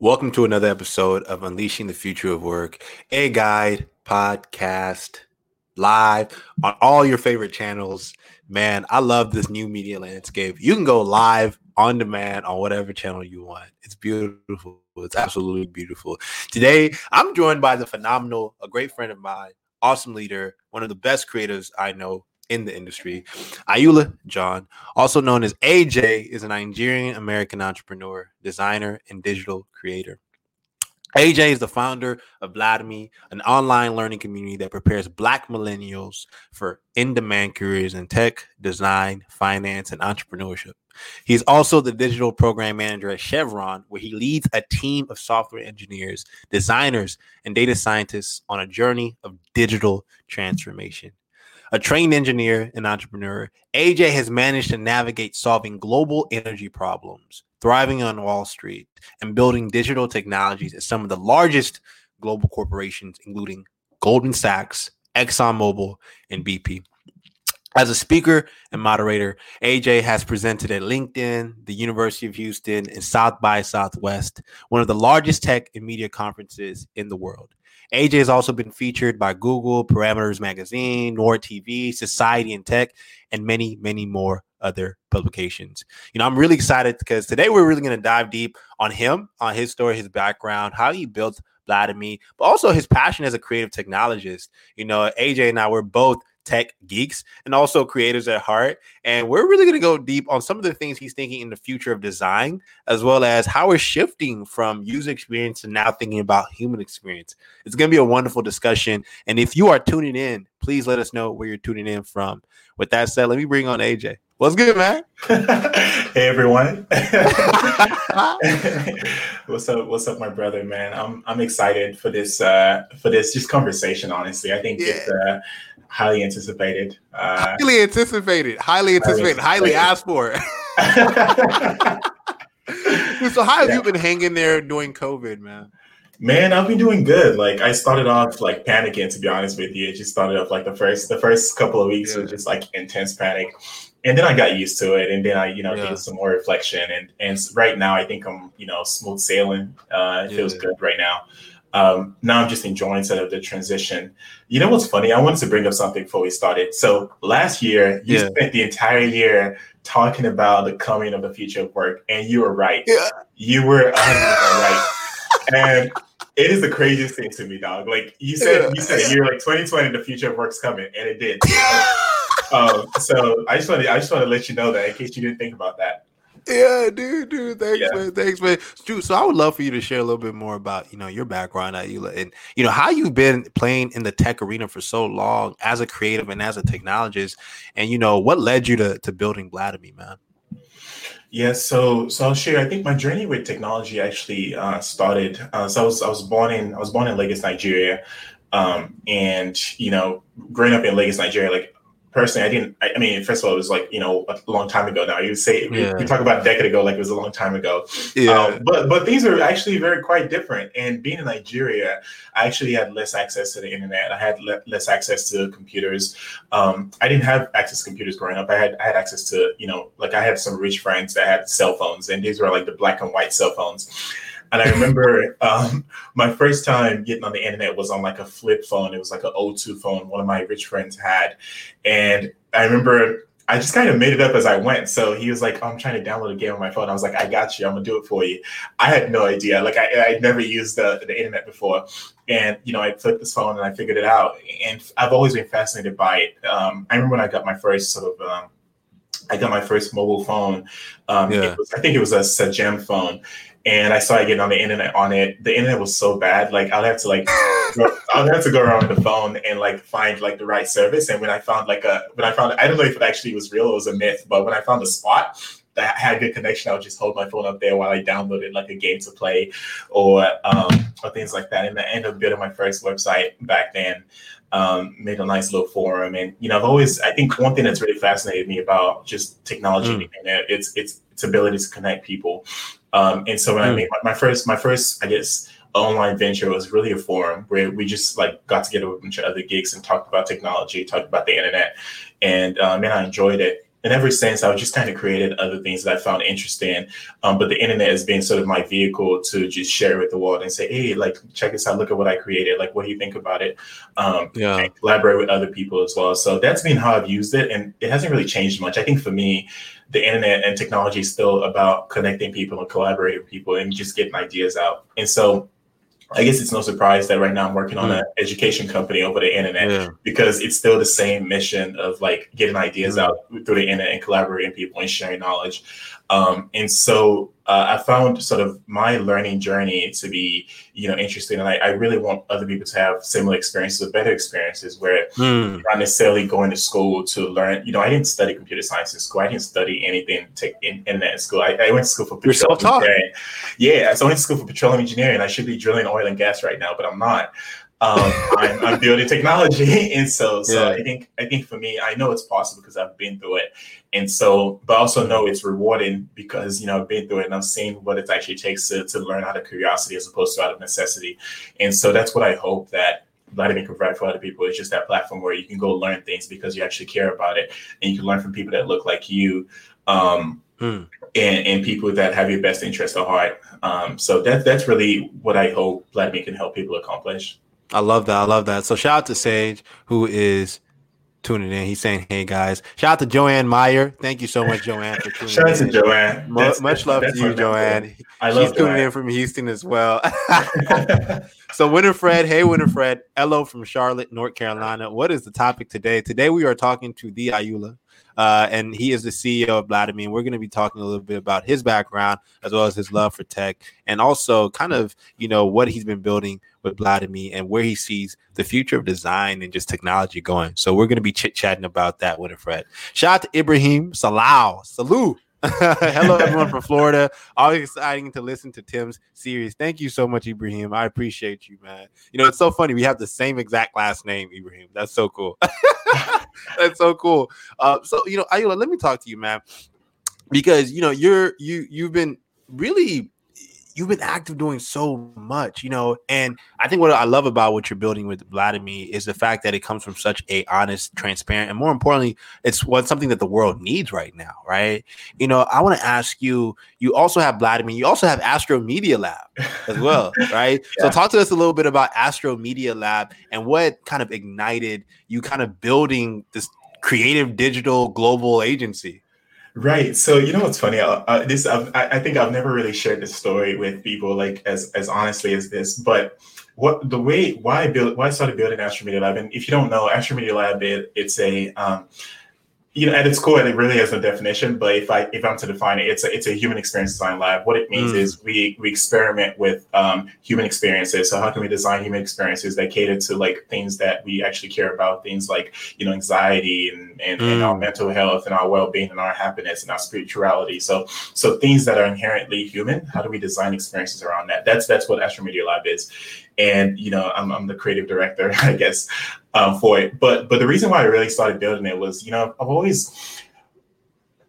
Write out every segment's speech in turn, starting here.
Welcome to another episode of Unleashing the Future of Work, a guide podcast live on all your favorite channels. Man, I love this new media landscape. You can go live on demand on whatever channel you want. It's beautiful. It's absolutely beautiful. Today, I'm joined by the phenomenal, a great friend of mine, awesome leader, one of the best creators I know, in the industry. Ayoola John, also known as AJ, is a Nigerian American entrepreneur, designer, and digital creator. AJ is the founder of Blademy, an online learning community that prepares Black millennials for in demand careers in tech, design, finance, and entrepreneurship. He's also the digital program manager at Chevron, where he leads a team of software engineers, designers, and data scientists on a journey of digital transformation. A trained engineer and entrepreneur, AJ has managed to navigate solving global energy problems, thriving on Wall Street, and building digital technologies at some of the largest global corporations, including Goldman Sachs, ExxonMobil, and BP. As a speaker and moderator, AJ has presented at LinkedIn, the University of Houston, and South by Southwest, one of the largest tech and media conferences in the world. AJ has also been featured by Google, Parameters Magazine, Nord TV, Society and Tech, and many, many more other publications. You know, I'm really excited because today we're really going to dive deep on him, on his story, his background, how he built Blademy, but also his passion as a creative technologist. You know, AJ and I were both tech geeks and also creators at heart. And we're really going to go deep on some of the things he's thinking in the future of design, as well as how we're shifting from user experience to now thinking about human experience. It's going to be a wonderful discussion. And if you are tuning in, please let us know where you're tuning in from. With that said, let me bring on AJ. What's good, man? hey everyone. what's up? What's up, my brother, man? I'm I'm excited for this uh for this just conversation, honestly. I think yeah. it's uh highly anticipated. Uh, highly anticipated, highly anticipated, highly, asked for. so how have yeah. you been hanging there during COVID, man? Man, I've been doing good. Like I started off like panicking to be honest with you. It just started off like the first the first couple of weeks yeah. was just like intense panic. And then I got used to it and then I, you know, yeah. did some more reflection and and right now I think I'm, you know, smooth sailing. Uh it feels good right now um, now I'm just enjoying sort of the transition. You know what's funny? I wanted to bring up something before we started. So last year, you yeah. spent the entire year talking about the coming of the future of work, and you were right. Yeah. You were 100 right. And it is the craziest thing to me, dog. Like you said, yeah. you said you're like 2020, the future of work's coming, and it did. um, so I just want to, I just want to let you know that in case you didn't think about that. Yeah, dude, dude. Thanks, yeah. man. Thanks, man. Dude, so I would love for you to share a little bit more about, you know, your background at and you know how you've been playing in the tech arena for so long as a creative and as a technologist, and you know what led you to to building Blademy, man. Yeah, so so I'll share. I think my journey with technology actually uh, started. Uh, so I was I was born in I was born in Lagos, Nigeria, um, and you know, growing up in Lagos, Nigeria, like personally, I didn't. I, I, mean, first of all, it was like you know a long time ago now. You say yeah. we, we, talk about a decade ago, like it was a long time ago. Yeah. Um, but but things are actually very quite different. And being in Nigeria, I actually had less access to the internet. I had le- less access to computers. Um, I didn't have access to computers growing up. I had I had access to you know like I had some rich friends that had cell phones, and these were like the black and white cell phones. And I remember um, my first time getting on the internet was on like a flip phone. It was like an O2 phone one of my rich friends had. And I remember I just kind of made it up as I went. So he was like, oh, I'm trying to download a game on my phone. I was like, I got you. I'm gonna do it for you. I had no idea. Like I I'd never used the, the internet before. And you know, I flipped this phone and I figured it out. And I've always been fascinated by it. Um, I remember when I got my first sort of um, I got my first mobile phone. Um, yeah. was, I think it was a Sagem phone, and I started getting on the internet on it. The internet was so bad, like I'd have to like I'd have to go around the phone and like find like the right service. And when I found like a when I found I don't know if it actually was real, or it was a myth, but when I found a spot that had good connection, I would just hold my phone up there while I downloaded like a game to play or um or things like that. And I ended up building my first website back then. Um, made a nice little forum, and you know, I've always I think one thing that's really fascinated me about just technology mm. and it's it's its ability to connect people. Um, and so when mm. I hmm. made my, my, first, my first, I guess, online venture was really a forum where we just like got together with a bunch of other geeks and talked about technology, talked about the internet, and um, and I enjoyed it. and ever since I've just kind of created other things that I found interesting. Um, but the internet has been sort of my vehicle to just share with the world and say, hey, like check this out, look at what I created. Like, what do you think about it? Um, yeah, collaborate with other people as well. So that's been how I've used it, and it hasn't really changed much. I think for me, the internet and technology is still about connecting people and collaborating with people and just getting ideas out. And so I guess it's no surprise that right now I'm working on mm. an education company over the internet yeah. because it's still the same mission of like getting ideas mm. out through the internet and collaborating people and sharing knowledge. Um, and so uh, I found sort of my learning journey to be, you know, interesting. And I, I, really want other people to have similar experiences or better experiences where mm. not necessarily going to school to learn. You know, I didn't study computer science in school. I didn't study anything to, in in school. I, I, went to school for petroleum engineering. Yeah, so I went to school for petroleum engineering. I should be drilling oil and gas right now, but I'm not um, I'm, I'm, building technology, and so so yeah. I think I think for me, I know it's possible because I've been through it, and so but I also know it's rewarding because you know I've been through it and I've seen what it actually takes to to learn out of curiosity as opposed to out of necessity, and so that's what I hope that Blademy can provide for other people. It's just that platform where you can go learn things because you actually care about it, and you can learn from people that look like you. Um, hmm. and, and people that have your best interest at heart. Um, so that that's really what I hope Blademy can help people accomplish. I love that. I love that. So shout out to Sage who is tuning in. He's saying, "Hey guys!" Shout out to Joanne Meyer. Thank you so much, Joanne, for tuning shout in. Shout out to Joanne. Much love to you, Joanne. I love She's Joanne. tuning in from Houston as well. so Winifred, hey Winifred, hello from Charlotte, North Carolina. What is the topic today? Today we are talking to the Ayoola. Uh, and he is the CEO of Blademy. And We're going to be talking a little bit about his background as well as his love for tech, and also kind of you know what he's been building with Blademy and where he sees the future of design and just technology going. So we're going to be chit chatting about that, Winifred. Shout out to Ibrahim Salau. Salute. Hello, everyone from Florida. Always exciting to listen to Tim's series. Thank you so much, Ibrahim. I appreciate you, man. You know, it's so funny. We have the same exact last name, Ibrahim. That's so cool. That's so cool. Uh, so, you know, Ayoola, let me talk to you, man, because you know you're you you've been really you've been active doing so much, you know. And I think what I love about what you're building with Blademy is the fact that it comes from such a honest, transparent, and more importantly, it's what something that the world needs right now, right? You know, I want to ask you. You also have Blademy. You also have Astro Media Lab as well, right? yeah. So talk to us a little bit about Astro Media Lab and what kind of ignited you kind of building this creative digital global agency. Right. So you know what's funny? Uh, uh this I've, I think I've never really shared this story with people like as as honestly as this. But what the way why I built why I started building Astro Media Lab, and if you don't know, Astro Media Lab it, it's a um, you know, at its core, it really has no definition. But if I if I'm to define it, it's a it's a human experience design lab. What it means mm. is we we experiment with um, human experiences. So how can we design human experiences that cater to like things that we actually care about, things like you know anxiety and and, mm. and our mm. mental health and our well being and our happiness and our spirituality. So so things that are inherently human. How do we design experiences around that? That's that's what Astro Media Lab is and you know I'm, I'm the creative director i guess um, for it but but the reason why i really started building it was you know i've always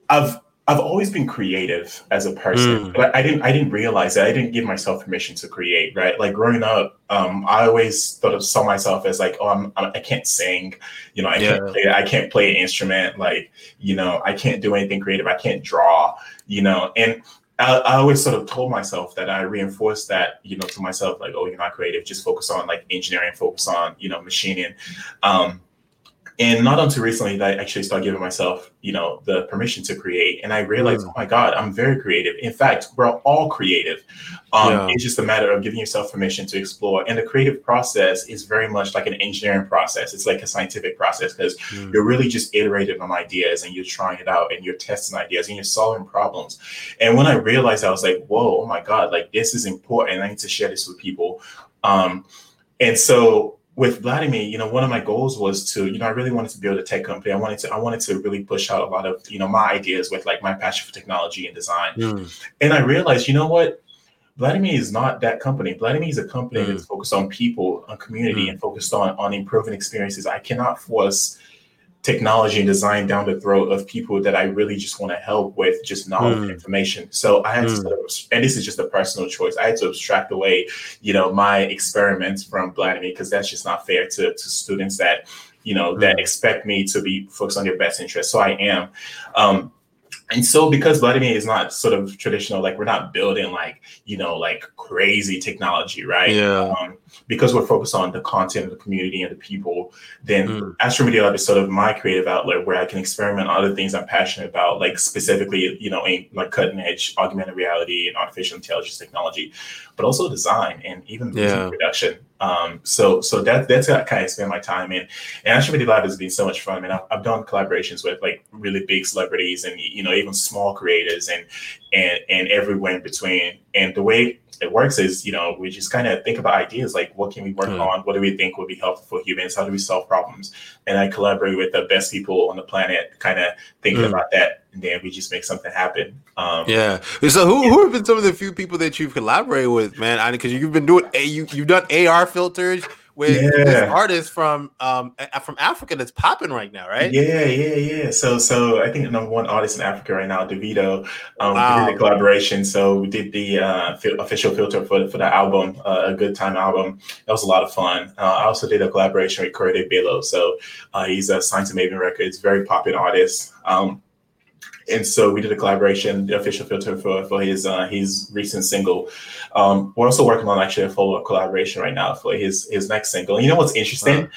i've i've always been creative as a person mm. but I, didn't i didn't realize that i didn't give myself permission to create right like growing up um, i always thought of saw myself as like oh I'm, I'm i can not sing you know i yeah. can't play i can't play an instrument like you know i can't do anything creative i can't draw you know and I, I, always sort of told myself that I reinforced that, you know, to myself, like, oh, you're not creative, just focus on like engineering, focus on, you know, machining. Um, and not until recently that I actually started giving myself, you know, the permission to create. And I realized, mm. oh my God, I'm very creative. In fact, we're all creative. Um, yeah. It's just a matter of giving yourself permission to explore. And the creative process is very much like an engineering process. It's like a scientific process because mm. you're really just iterating on ideas and you're trying it out and you're testing ideas and you're solving problems. And when I realized, I was like, whoa, oh my God, like this is important. I need to share this with people. Um, and so with Blademy, you know, one of my goals was to, you know, I really wanted to build a tech company. I wanted to, I wanted to really push out a lot of, you know, my ideas with like my passion for technology and design. Mm. And I realized, you know what, Blademy is not that company. Blademy is a company mm. that's focused on people, on community, mm. and focused on on improving experiences. I cannot force technology and design down the throat of people that I really just want to help with just knowledge mm. and information. So I had mm. to, and this is just a personal choice. I had to abstract away, you know, my experiments from Blademy because that's just not fair to, to students that you know, that Mm. expect me to be focused on their best interest. So I am. Um, and so because Blademy is not sort of traditional, like we're not building like, you know, like crazy technology, right? Yeah. Um, because we're focused on the content, of the community, and the people, then Mm. Astro Media Lab is sort of my creative outlet where I can experiment on other things I'm passionate about, like specifically, you know, in like cutting edge augmented reality and artificial intelligence technology, but also design and even music Yeah. production. Um, so so that that's what I kind of spend my time in. And Astro Media Lab has been so much fun. I mean, I've, I've done collaborations with like really big celebrities and you know even small creators and and and everywhere in between. And the way it works is, you know, we just kind of think about ideas like what can we work Hmm. on? What do we think would be helpful for humans? How do we solve problems? And I collaborate with the best people on the planet, kind of thinking Hmm. about that, and then we just make something happen. Um, Yeah. So who who have been some of the few people that you've collaborated with, man? I because you've been doing a you you've done AR filters with Yeah. this artist from um from Africa that's popping right now, right? Yeah, yeah, yeah. So, so I think the number one artist in Africa right now, Davido, um, Wow. did a collaboration. So we did the uh, fi- official filter for for the album, uh, a good time album. That was a lot of fun. Uh, I also did a collaboration with Korede Bello. So uh, he's a signed to Mavin Records, very popular artist. Um, and so we did a collaboration, the official filter for for his uh, his recent single. Um, we're also working on actually a follow up collaboration right now for his his next single. And you know what's interesting?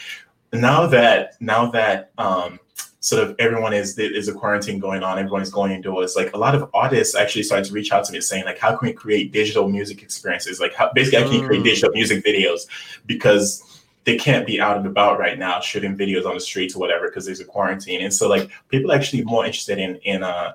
Now that now that um, sort of everyone is is a quarantine going on, everyone is going indoors. Like a lot of artists actually started to reach out to me saying like, how can we create digital music experiences? Like how basically how can you create Mm. digital music videos because they can't be out and about right now shooting videos on the streets or whatever because there's a quarantine. And so like people are actually more interested in in uh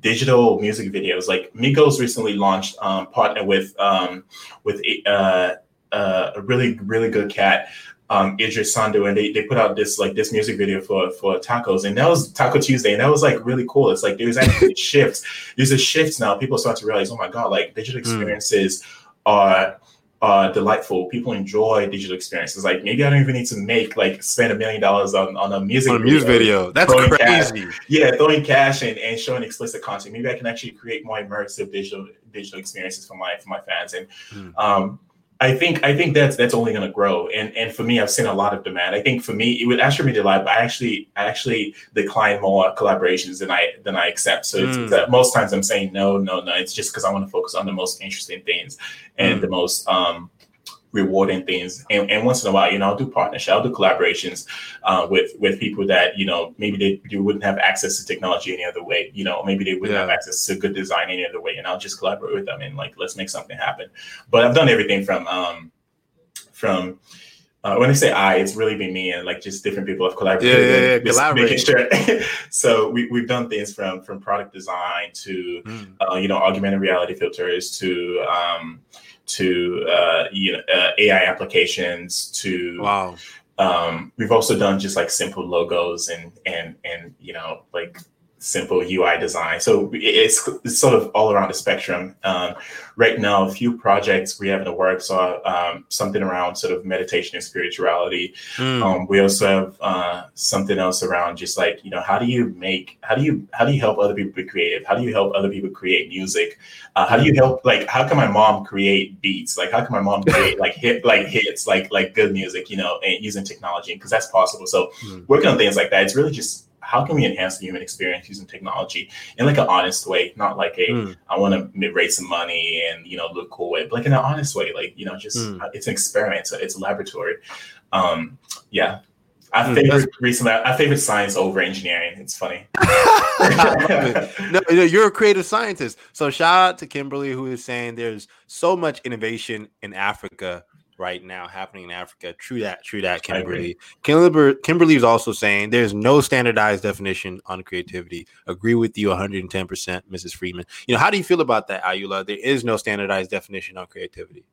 digital music videos. Like Migos recently launched um partner with um with uh, uh a really really good cat um Idris Sandu and they, they put out this like this music video for for tacos and that was Taco Tuesday and that was like really cool. It's like there's actually shifts. There's a shift now. People start to realize, oh my god, like digital experiences are uh delightful. People enjoy digital experiences. Like maybe I don't even need to make like spend a million dollars on, on a music On a music video. That's Throwing cash. crazy. yeah, throwing cash and, and showing explicit content. Maybe I can actually create more immersive digital digital experiences for my for my fans. And Hmm. um, I think I think that's that's only going to grow. And and for me, I've seen a lot of demand. I think for me, it with Astro Media Lab, I actually I actually decline more collaborations than I than I accept. So that most times I'm saying no, no, no. It's just because I want to focus on the most interesting things and Hmm. the most um rewarding things and, and once in a while you know i'll do partnership i'll do collaborations uh, with with people that you know maybe they, they wouldn't have access to technology any other way you know maybe they wouldn't have access to good design any other way and i'll just collaborate with them and like let's make something happen but i've done everything from um from uh, when I say I, it's really been me and like just different people have collaborated. Yeah, yeah, yeah, and just making collaborate. sure. so we, we've done things from from product design to Mm. uh, you know augmented reality filters to um, to uh, you know uh, AI applications to Wow. um, we've also done just like simple logos and and and you know like simple UI design. So it's, it's sort of all around the spectrum. Um, right now, a few projects we have in the works are um, something around sort of meditation and spirituality. Mm. Um, we also have uh, something else around just like you know how do you make how do you how do you help other people be creative? How do you help other people create music? Uh, how do you help like how can my mom create beats? Like how can my mom create like hit like hits like like good music? You know, and using technology because that's possible. So Mm. working on things like that, it's really just how can we enhance the human experience using technology in like an honest way, not like a Mm. I want to raise some money and you know look cool way, but like in an honest way, like you know just Mm. it's an experiment, it's a, it's a laboratory. Um, yeah, I Mm, favorite recently. I favorite science over engineering. It's funny. It. No, no, you're a creative scientist. So shout out to Kimberly who is saying there's so much innovation in Africa right now happening in Africa. True that, true that, Kimberly. Kimberly, Kimberly is also saying there's no standardized definition on creativity. Agree with you 110%, Mrs. Freeman. You know, how do you feel about that, Ayoola? There is no standardized definition on creativity.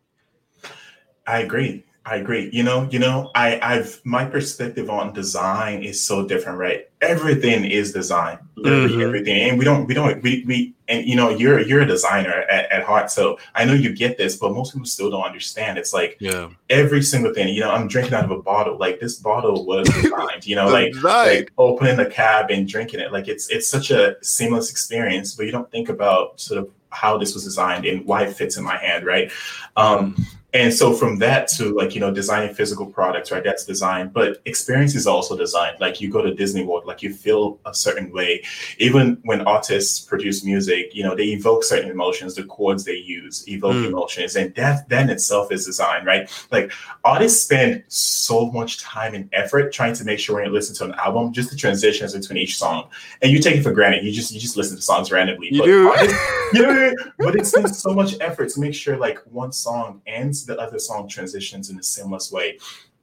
I agree. I agree. You know, you know, I, I've my perspective on design is so different, right? Everything is design, literally Mhm. everything, and we don't, we don't, we, we, and you know, you're you're a designer at, at heart, so I know you get this, but most people still don't understand. It's like Yeah. every single thing. You know, I'm drinking out of a bottle. Like this bottle was designed. You know, like right. like opening the cab and drinking it. Like it's it's such a seamless experience, but you don't think about sort of how this was designed and why it fits in my hand, right? Um, and so from that to like you know designing physical products right that's design but experience is also designed like you go to disney world like you feel a certain way even when artists produce music you know they evoke certain emotions the chords they use evoke mm. emotions and that that in itself is design right like artists spend so much time and effort trying to make sure when you listen to an album just the transitions between each song and you take it for granted you just you just listen to songs randomly you but do. Artists, you know, but it takes so much effort to make sure like one song ends the other song transitions in a seamless way.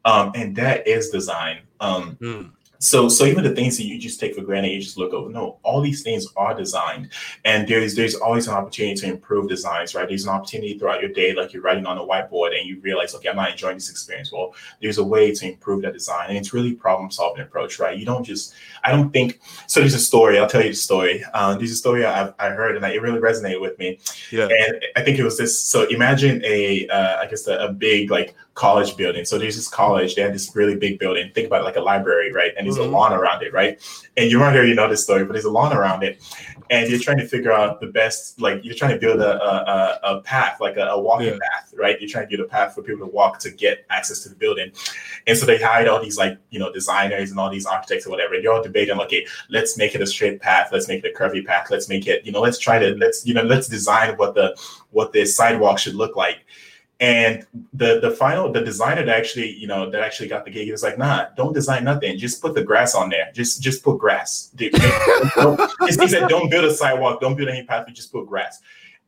Um, and that is design. Um, mm. So, so even the things that you just take for granted, you just look over. No, all these things are designed, and there's there's always an opportunity to improve designs, right? There's an opportunity throughout your day, like you're writing on a whiteboard, and you realize, okay, I'm not enjoying this experience. Well, there's a way to improve that design, and it's really problem solving approach, right? You don't just, I don't think. So there's a story. I'll tell you the story. Um, there's a story I, I heard, and it really resonated with me. Yeah. And I think it was this. So imagine a, uh, I guess a, a big like college building. So there's this college, they had this really big building. Think about it like a library, right? And there's mm-hmm. a lawn around it, right? And you might already know this story, but there's a lawn around it. And you're trying to figure out the best, like you're trying to build a, a, a path, like a, a walking yeah. path, right? You're trying to build a path for people to walk to get access to the building. And so they hired all these like, you know, designers and all these architects or whatever. And you're all debating, like, okay, let's make it a straight path. Let's make it a curvy path. Let's make it, you know, let's try to, let's, you know, let's design what the, what the sidewalk should look like and the the final the designer that actually you know that actually got the gig was like nah don't design nothing. Just put the grass on there. Just just put grass. He said don't build a sidewalk. Don't build any path. Just put grass.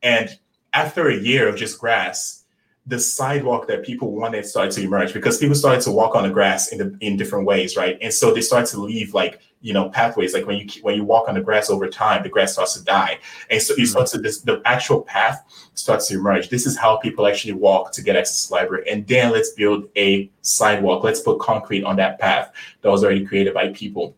And after a year of just grass the sidewalk that people wanted started to emerge because people started to walk on the grass in the, in different ways, right? And so they started to leave like you know pathways. Like when you when you walk on the grass over time, the grass starts to die, and so you mm-hmm. start to this the actual path starts to emerge. This is how people actually walk to get access to the library, and then let's build a sidewalk. Let's put concrete on that path that was already created by people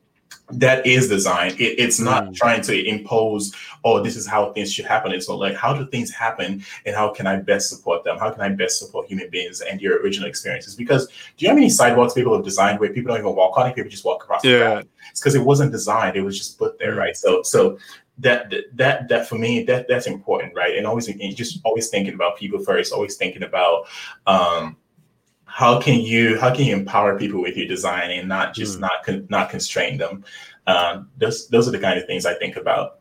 that is design. It, it's not mm. trying to impose, oh, this is how things should happen. It's not like, how do things happen and how can I best support them? How can I best support human beings and your original experiences? Because do you have any sidewalks people have designed where people don't even walk on it, people just walk across yeah. It's because it wasn't designed, it was just put there, mm. right? So, so that that that for me that that's important right and always and just always thinking about people first always thinking about um how can you how can you empower people with your design and not just mm. not con- not constrain them um, those those are the kind of things i think about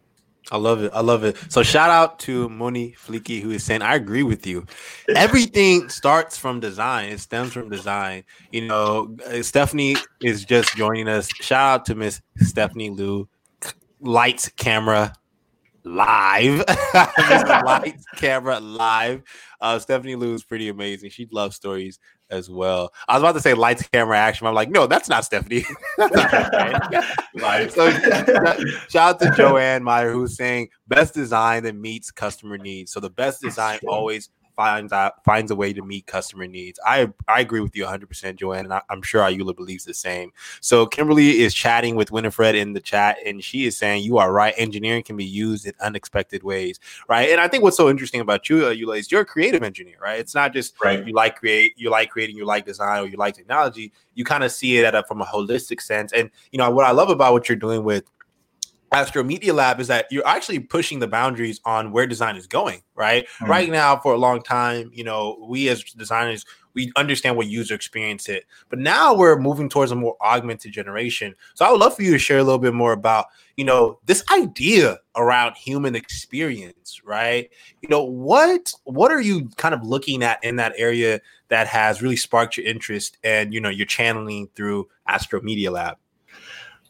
I love it. I love it. So shout out to Moni Fleeky who is saying, I agree with you. Everything starts from design. It stems from design. You know, uh, Stephanie is just joining us. Shout out to Miss Stephanie Lou. Lights, camera, live. lights, camera, live. Uh, Stephanie Lou is pretty amazing. She loves stories as well. I was about to say lights, camera, action. I'm like, no, that's not Stephanie. that's so, shout out to Joanne Meyer who's saying best design that meets customer needs. So the best design always finds out finds a way to meet customer needs. I I agree with you 100, percent Joanne, and I, am sure Ayoola believes the same. So Kimberly is chatting with Winifred in the chat, and she is saying you are right. Engineering can be used in unexpected ways, right? And I think what's so interesting about you, Ayoola, is you're a creative engineer, right? It's not just right. you like create, you like creating, you like design, or you like technology. You kind of see it at a, from a holistic sense. And you know what I love about what you're doing with Astro Media Lab is that you're actually pushing the boundaries on where design is going, right? Mm-hmm. Right now, for a long time, you know, we as designers, we understand what user experience is, but now we're moving towards a more augmented generation. So I would love for you to share a little bit more about, you know, this idea around human experience, right? You know, what what are you kind of looking at in that area that has really sparked your interest and you know you're channeling through Astro Media Lab?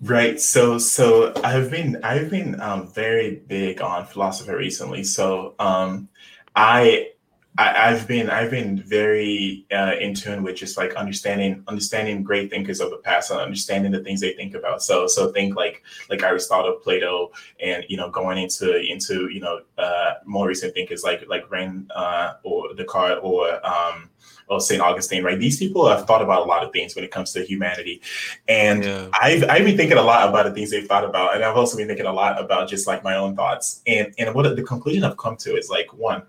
Right. So so I've been I've been um, very big on philosophy recently. So um, I, I have been I've been very uh, in tune with just like understanding understanding great thinkers of the past and understanding the things they think about. So so think like like Aristotle, Plato, and you know going into into you know uh, more recent thinkers like like Ren uh, or Descartes or um, of St. Augustine, right? These people have thought about a lot of things when it comes to humanity. And yeah. I've, I've been thinking a lot about the things they've thought about. And I've also been thinking a lot about just like my own thoughts. And, and what the conclusion I've come to is like, one,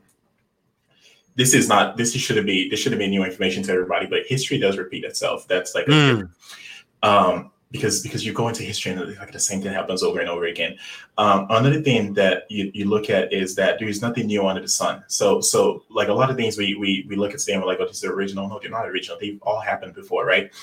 this is not, this shouldn't be, this shouldn't be new information to everybody, but history does repeat itself. That's like, mm. um, because because you go into history and like the same thing happens over and over again. Um, another thing that you, you look at is that there's nothing new under the sun. So so like a lot of things we we, we look at today and we're like, oh, this is original. No, they're not original. They've all happened before, right?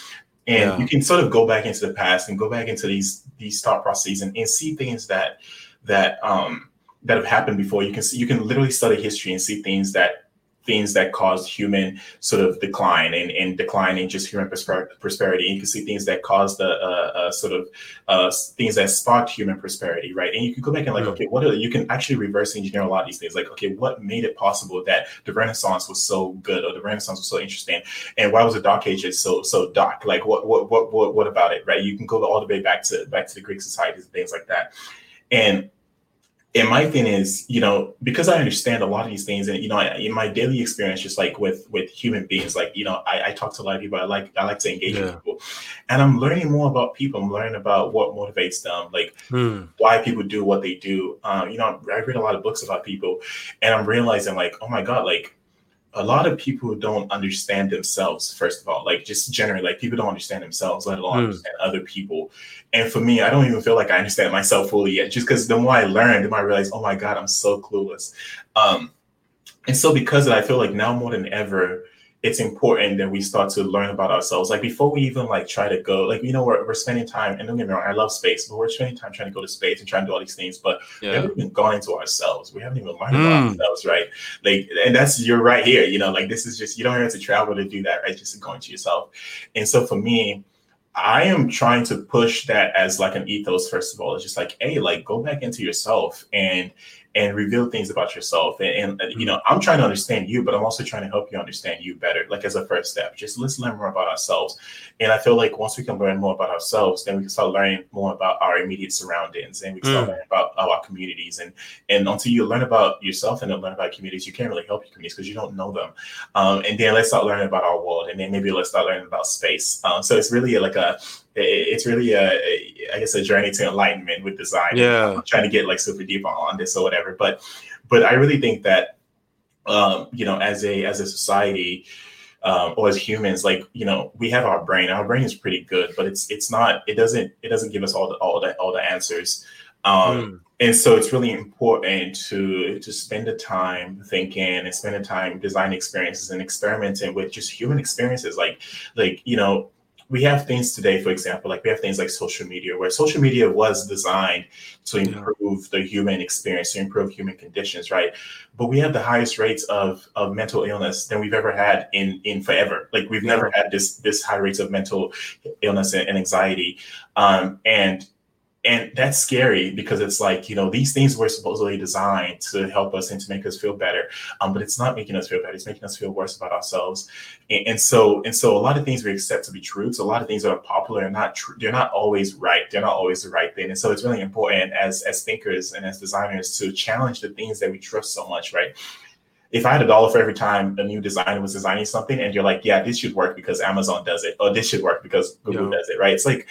And yeah. you can sort of go back into the past and go back into these these thought processes and, and see things that that um that have happened before. You can see you can literally study history and see things that things that caused human sort of decline and, and decline in just human prosper- prosperity. And you can see things that caused the uh, uh, sort of uh, things that sparked human prosperity, right? And you can go back and like, mm. okay, what are, you can actually reverse engineer a lot of these things. Like, okay, what made it possible that the Renaissance was so good or the Renaissance was so interesting, and why was the Dark Ages so so dark? Like, what what what what what about it, right? You can go all the way back to back to the Greek societies and things like that, and and my thing is, you know, because I understand a lot of these things, and you know, I, in my daily experience, just like with with human beings, like you know, I, I talk to a lot of people. I like I like to engage yeah. with people, and I'm learning more about people. I'm learning about what motivates them, like hmm. why people do what they do. Um, you know, I read a lot of books about people, and I'm realizing like, oh my god, like a lot of people don't understand themselves first of all. Like just generally like people don't understand themselves let alone mm. understand other people. And for me i don't even feel like i understand myself fully yet just because the more i learn the more i realize oh my god i'm so clueless. Um and so because of that i feel like now more than ever it's important that we start to learn about ourselves. Like before we even like try to go, like you know, we're, we're spending time, and don't get me wrong, I love space, but we're spending time trying to go to space and trying to do all these things, but yeah. we haven't even gone into ourselves. We haven't even learned mm. about ourselves, right? Like, and that's you're right here. You know, like this is just you don't have to travel to do that, right? Just going to yourself. And so for me, I am trying to push that as like an ethos, first of all. It's just like, hey, like go back into yourself and and reveal things about yourself. And, and, you know, I'm trying to understand you, but I'm also trying to help you understand you better, like as a first step. Just let's learn more about ourselves. And I feel like once we can learn more about ourselves, then we can start learning more about our immediate surroundings and we can start mm. learning about our communities. And and until you learn about yourself and then learn about communities, you can't really help your communities because you don't know them. Um, and then let's start learning about our world. And then maybe let's start learning about space. Um, so it's really like a it's really a, I guess a journey to enlightenment with design. Yeah, I'm trying to get like super deep on this or whatever, but but I really think that um, you know as a as a society. Um, or as humans, like you know, we have our brain. Our brain is pretty good, but it's it's not. It doesn't it doesn't give us all the all the all the answers. Um, mm. And so it's really important to to spend the time thinking and spend the time designing experiences and experimenting with just human experiences. Like like you know, we have things today, for example, like we have things like social media, where social media was designed to improve the human experience, to improve human conditions, right? But we have the highest rates of, of mental illness than we've ever had in in forever. Like we've yeah. never had this this high rates of mental illness and, and anxiety, um, and and that's scary because it's like you know these things were supposedly designed to help us and to make us feel better. Um, but it's not making us feel better it's making us feel worse about ourselves. And, and, so and so a lot of things we accept to be true. So a lot of things that are popular are not true they're not always right. They're not always the right thing. And so it's really important as as thinkers and as designers to challenge the things that we trust so much right? If I had a dollar for every time a new designer was designing something, and you're like, yeah, this should work because Amazon does it, or this should work because Google yeah. does it, right? It's like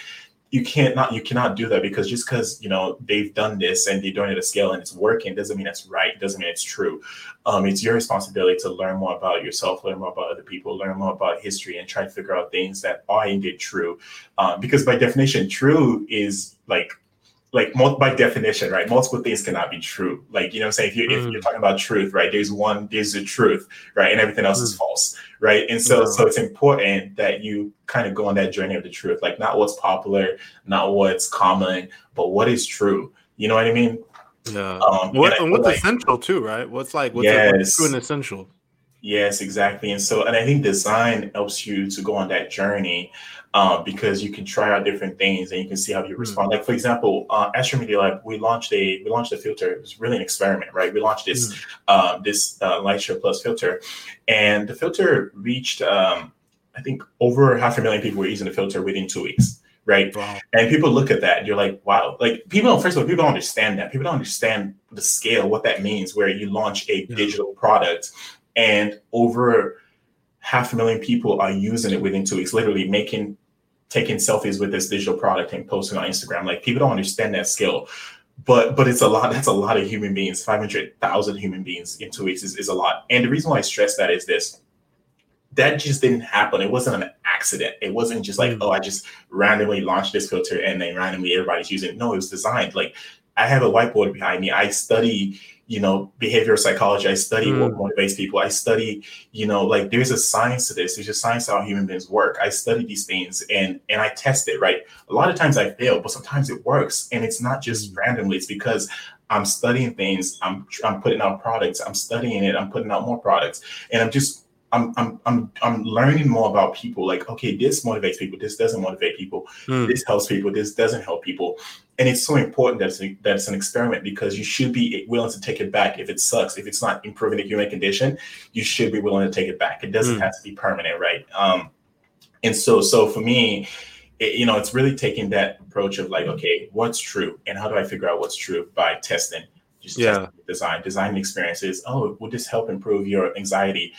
you can't not you cannot do that because just because you know they've done this and they're doing it at scale and it's working doesn't mean it's right doesn't mean it's true. Um, it's your responsibility to learn more about yourself learn more about other people learn more about history and try to figure out things that are indeed true. Um, because by definition true is like like by definition, right? Multiple things cannot be true. Like you know, I'm saying if you mm. if you're talking about truth, right? There's one, there's the truth, right, and everything else mm. is false, right? And so, yeah. so it's important that you kind of go on that journey of the truth, like not what's popular, not what's common, but what is true. You know what I mean? Yeah. Um, what, and, what's like, essential too, right? What's like what's, yes. what's true and essential? Yes, exactly. And so, and I think design helps you to go on that journey um, because you can try out different things and you can see how you hmm. respond. Mm. Like for example, uh, Astro Media Lab, we launched a we launched a filter. It was really an experiment, right? We launched this mm. uh, this uh, Lightshare Plus filter, and the filter reached um, I think over half a million people were using the filter within two weeks. Right. Wow. And people look at that and you're like, wow. Like people first of all, people don't understand that. People don't understand the scale, what that means, where you launch a yeah. digital product and over half a million people are using it within two weeks, literally making taking selfies with this digital product and posting on Instagram. Like people don't understand that skill. But but it's a lot, that's a lot of human beings. 500,000 human beings in two weeks is, is a lot. And the reason why I stress that is this that just didn't happen. It wasn't an accident. It wasn't just like, mm. oh, I just randomly launched this filter and then randomly everybody's using it. No, it was designed. Like I have a whiteboard behind me. I study, you know, behavioral psychology. I study mm. what motivates people. I study, you know, like there's a science to this. There's a science how human beings work. I study these things and and I test it, right? A lot of times I fail, but sometimes it works. And it's not just mm. randomly, it's because I'm studying things, I'm I'm putting out products, I'm studying it, I'm putting out more products, and I'm just I'm I'm I'm I'm learning more about people. Like, okay, this motivates people. This doesn't motivate people. Mm. This helps people. This doesn't help people. And it's so important that it's, a, that it's an experiment because you should be willing to take it back if it sucks. If it's not improving the human condition, you should be willing to take it back. It doesn't mm. have to be permanent, right? Um, and so so for me, it, you know, it's really taking that approach of like, okay, what's true, and how do I figure out what's true by testing. Just yeah. design, design experiences. Oh, will this help improve your anxiety?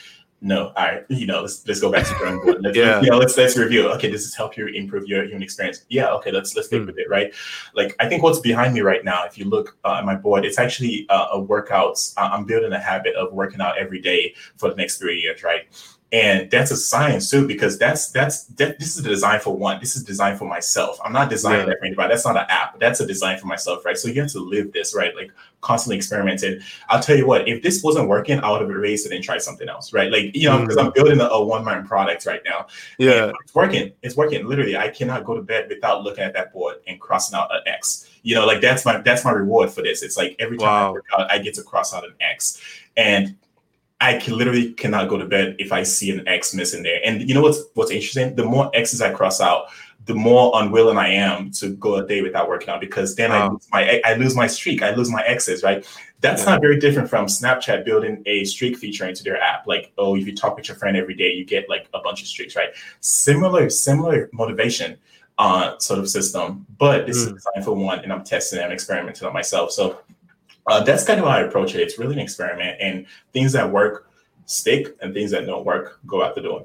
No, all right, you know, let's let's go back to drawing board. Let's, yeah. you know, let's let's review. Okay, this is help you improve your human experience. Yeah, okay, let's let's stick mm. with it, right? Like I think what's behind me right now, if you look uh, at my board, it's actually uh, a workouts. Uh, I'm building a habit of working out every day for the next three years, right? And that's a science too because that's that's that, this is the design for one this is designed for myself. I'm not designing yeah. that for anybody. That's not an app. That's a design for myself right? So you have to live this right? Like constantly experimenting i'll tell you what if this wasn't working i would have erased it and tried something else right? Like you know because mm-hmm. i'm building a, a one-man product right now. Yeah. it's working. It's working. Literally i cannot go to bed without looking at that board and crossing out an x. You know like that's my that's my reward for this. It's like every time wow. i work out i get to cross out an x. And I can literally cannot go to bed if I see an X missing there. And you know what's what's interesting? The more X's I cross out, the more unwilling I am to go a day without working out because then wow. I lose my I lose my streak, I lose my X's, right? That's yeah. not very different from Snapchat building a streak feature into their app. Like, oh, if you talk with your friend every day, you get like a bunch of streaks, right? Similar, similar motivation uh sort of system, but this mm. is designed for one, and I'm testing and experimenting on myself. So uh, that's kind of how I approach it. It's really an experiment, and things that work stick, and things that don't work go out the door.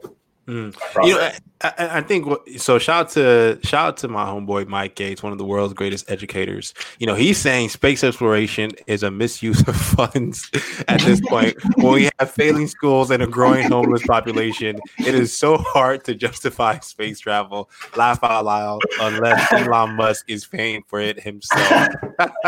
Mm. You know, I, I, think so. Shout out to shout out to my homeboy Mike Gates, one of the world's greatest educators. You know, he's saying space exploration is a misuse of funds at this point. when we have failing schools and a growing homeless population, it is so hard to justify space travel. Laugh out loud, unless Elon Musk is paying for it himself.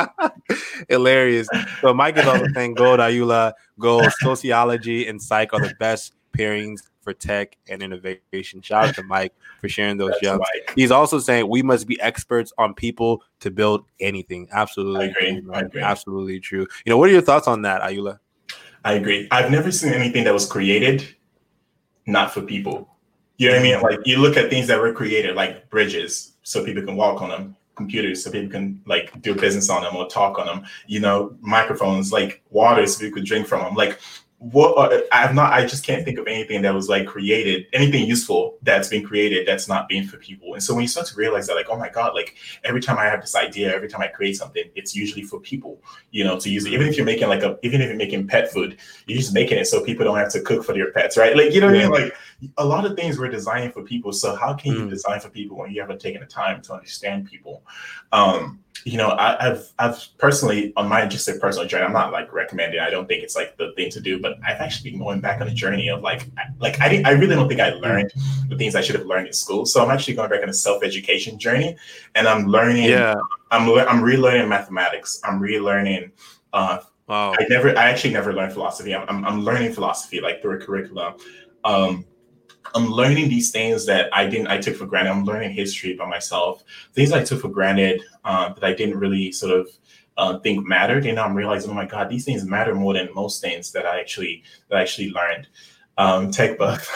Hilarious. So Mike is also saying gold, Ayoola, gold, sociology, and psych are the best pairings for tech and innovation. Shout out to Mike for sharing those gems. He's also saying we must be experts on people to build anything. Absolutely, I agree. I agree. absolutely true. You know, what are your thoughts on that, Ayoola? I agree. I've never seen anything that was created not for people. You know what I mean? Like you look at things that were created, like bridges, so people can walk on them, computers, so people can like do business on them or talk on them. You know, microphones, like water, so people could drink from them. Like what uh, I've not I just can't think of anything that was like created anything useful that's been created that's not being for people. And so when you start to realize that like oh my god like every time I have this idea every time I create something it's usually for people you know to use it. Even if you're making like a even if you're making pet food you're just making it so people don't have to cook for their pets right? Like you know what I mean? Like a lot of things were designed for people. So how can you mm. design for people when you haven't taken the time to understand people? Um you know, I, have I've personally on my just a personal journey. I'm not like recommending. I don't think it's like the thing to do, but I've actually been going back on a journey of like like I I really don't think I learned the things I should have learned in school. So I'm actually going back on a self education journey, and I'm learning. Yeah, I'm I'm relearning mathematics. I'm relearning. Uh, wow. I never I actually never learned philosophy. I'm I'm, I'm learning philosophy like through a curriculum. Um, I'm learning these things that I didn't I took for granted. I'm learning history by myself, things I took for granted uh, that I didn't really sort of uh, think mattered. And I'm realizing, oh my God, these things matter more than most things that I actually that I actually learned. Um, tech buff.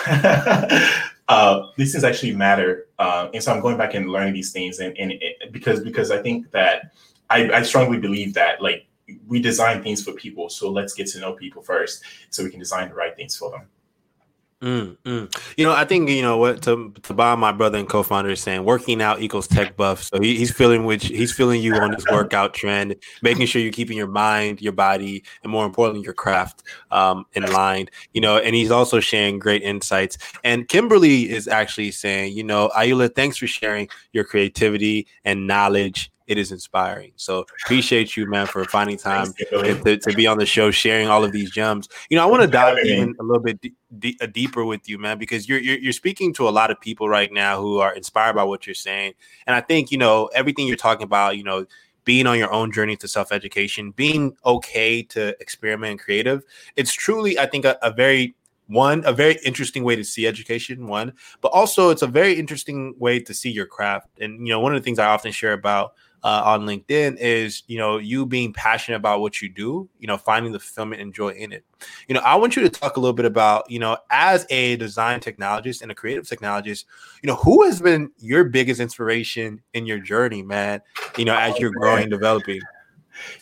uh, these things actually matter, uh, and so I'm going back and learning these things, and, and it, because because I think that I, I strongly believe that like we design things for people, so let's get to know people first, so we can design the right things for them. Mm, mm. You know, I think you know what to to Bob, my brother and co-founder, is saying working out equals tech buff. So he, he's feeling which he's feeling you on this workout trend, making sure you're keeping your mind, your body, and more importantly, your craft um, in line. You know, and he's also sharing great insights. And Kimberly is actually saying, you know, Ayoola, thanks for sharing your creativity and knowledge it is inspiring. So appreciate you, man, for finding time to, to, be on the show, sharing all of these gems. You know, I want to dive even a little bit d- uh, deeper with you, man, because you're, you're you're speaking to a lot of people right now who are inspired by what you're saying, and I think you know everything you're talking about. You know, being on your own journey to self education, being okay to experiment and creative. It's truly, I think, a, a very one a very interesting way to see education one but also it's a very interesting way to see your craft and you know one of the things i often share about uh, on LinkedIn is you know you being passionate about what you do, you know, finding the fulfillment and joy in it. You know, I want you to talk a little bit about you know as a design technologist and a creative technologist, you know, who has been your biggest inspiration in your journey, man? You know, as you're growing and developing.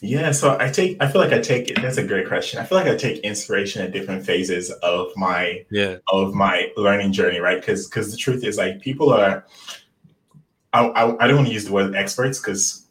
Yeah, so I take I feel like I take it, that's a great question. I feel like I take inspiration at different phases of my yeah of my learning journey, right? Because because the truth is like people are I, I, I don't want to use the word experts because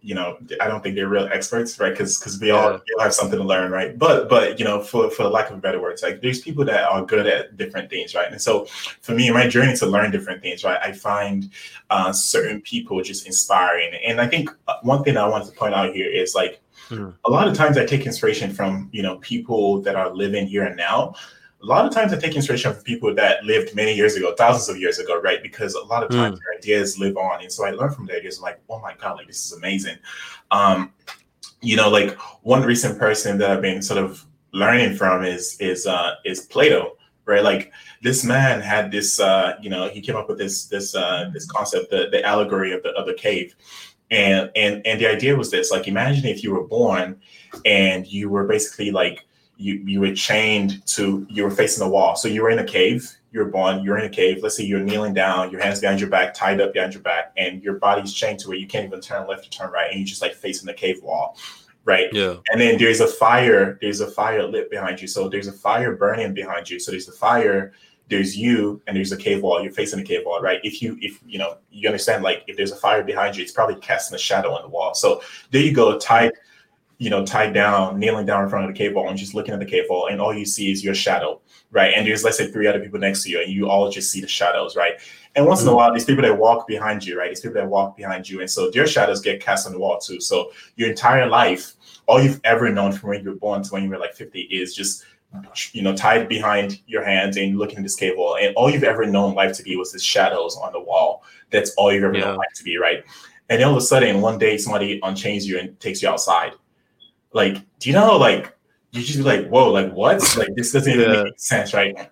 you know I don't think they're real experts, right? Because because we, yeah. all, we all have something to learn, right? But but you know for for lack of a better words, like there's people that are good at different things, right? And so for me, in my journey to learn different things, right, I find uh, certain people just inspiring, and I think uh, one thing I wanted to point out here is like. Hmm. A lot of times I take inspiration from you know people that are living here and now, a lot of times I take inspiration from people that lived many years ago, thousands of years ago, right? Because a lot of times mm. their ideas live on. And so I learn from their ideas, I'm like, oh my God, like this is amazing. Um, you know, like one recent person that I've been sort of learning from is is uh is Plato, right? Like this man had this uh, you know, he came up with this this uh this concept, the, the allegory of the of the cave. And and and the idea was this like imagine if you were born and you were basically like you you were chained to you were facing the wall. So you were in a cave. You were born. You're in a cave. Let's say you're kneeling down, your hands behind your back, tied up behind your back, and your body's chained to it. You can't even turn left or turn right, and you're just like facing the cave wall, right? Yeah. And then there's a fire. There's a fire lit behind you. So there's a fire burning behind you. So there's the fire. There's you, and there's a cave wall. You're facing the cave wall, right? If you if you know you understand, like if there's a fire behind you, it's probably casting a shadow on the wall. So there you go, tied you know, tied down, kneeling down in front of the cave wall and just looking at the cave wall, and all you see is your shadow, right? And there's let's say three other people next to you, and you all just see the shadows, right? And once mm-hmm. in a mm. while, these people that walk behind you, right? These people that walk behind you, and so their shadows get cast on the wall too. So your entire life, all you've ever known from when you were born to when you were like 50 is just you know, tied behind your hands and looking at this cave wall. And all you've ever known life to be was the shadows on the wall. That's all you've ever yeah. known life to be, right? And then all of a sudden, one day somebody unchains you and takes you outside like, do you know, like, you just be like, whoa, like what? Like this doesn't even yeah. make sense, right?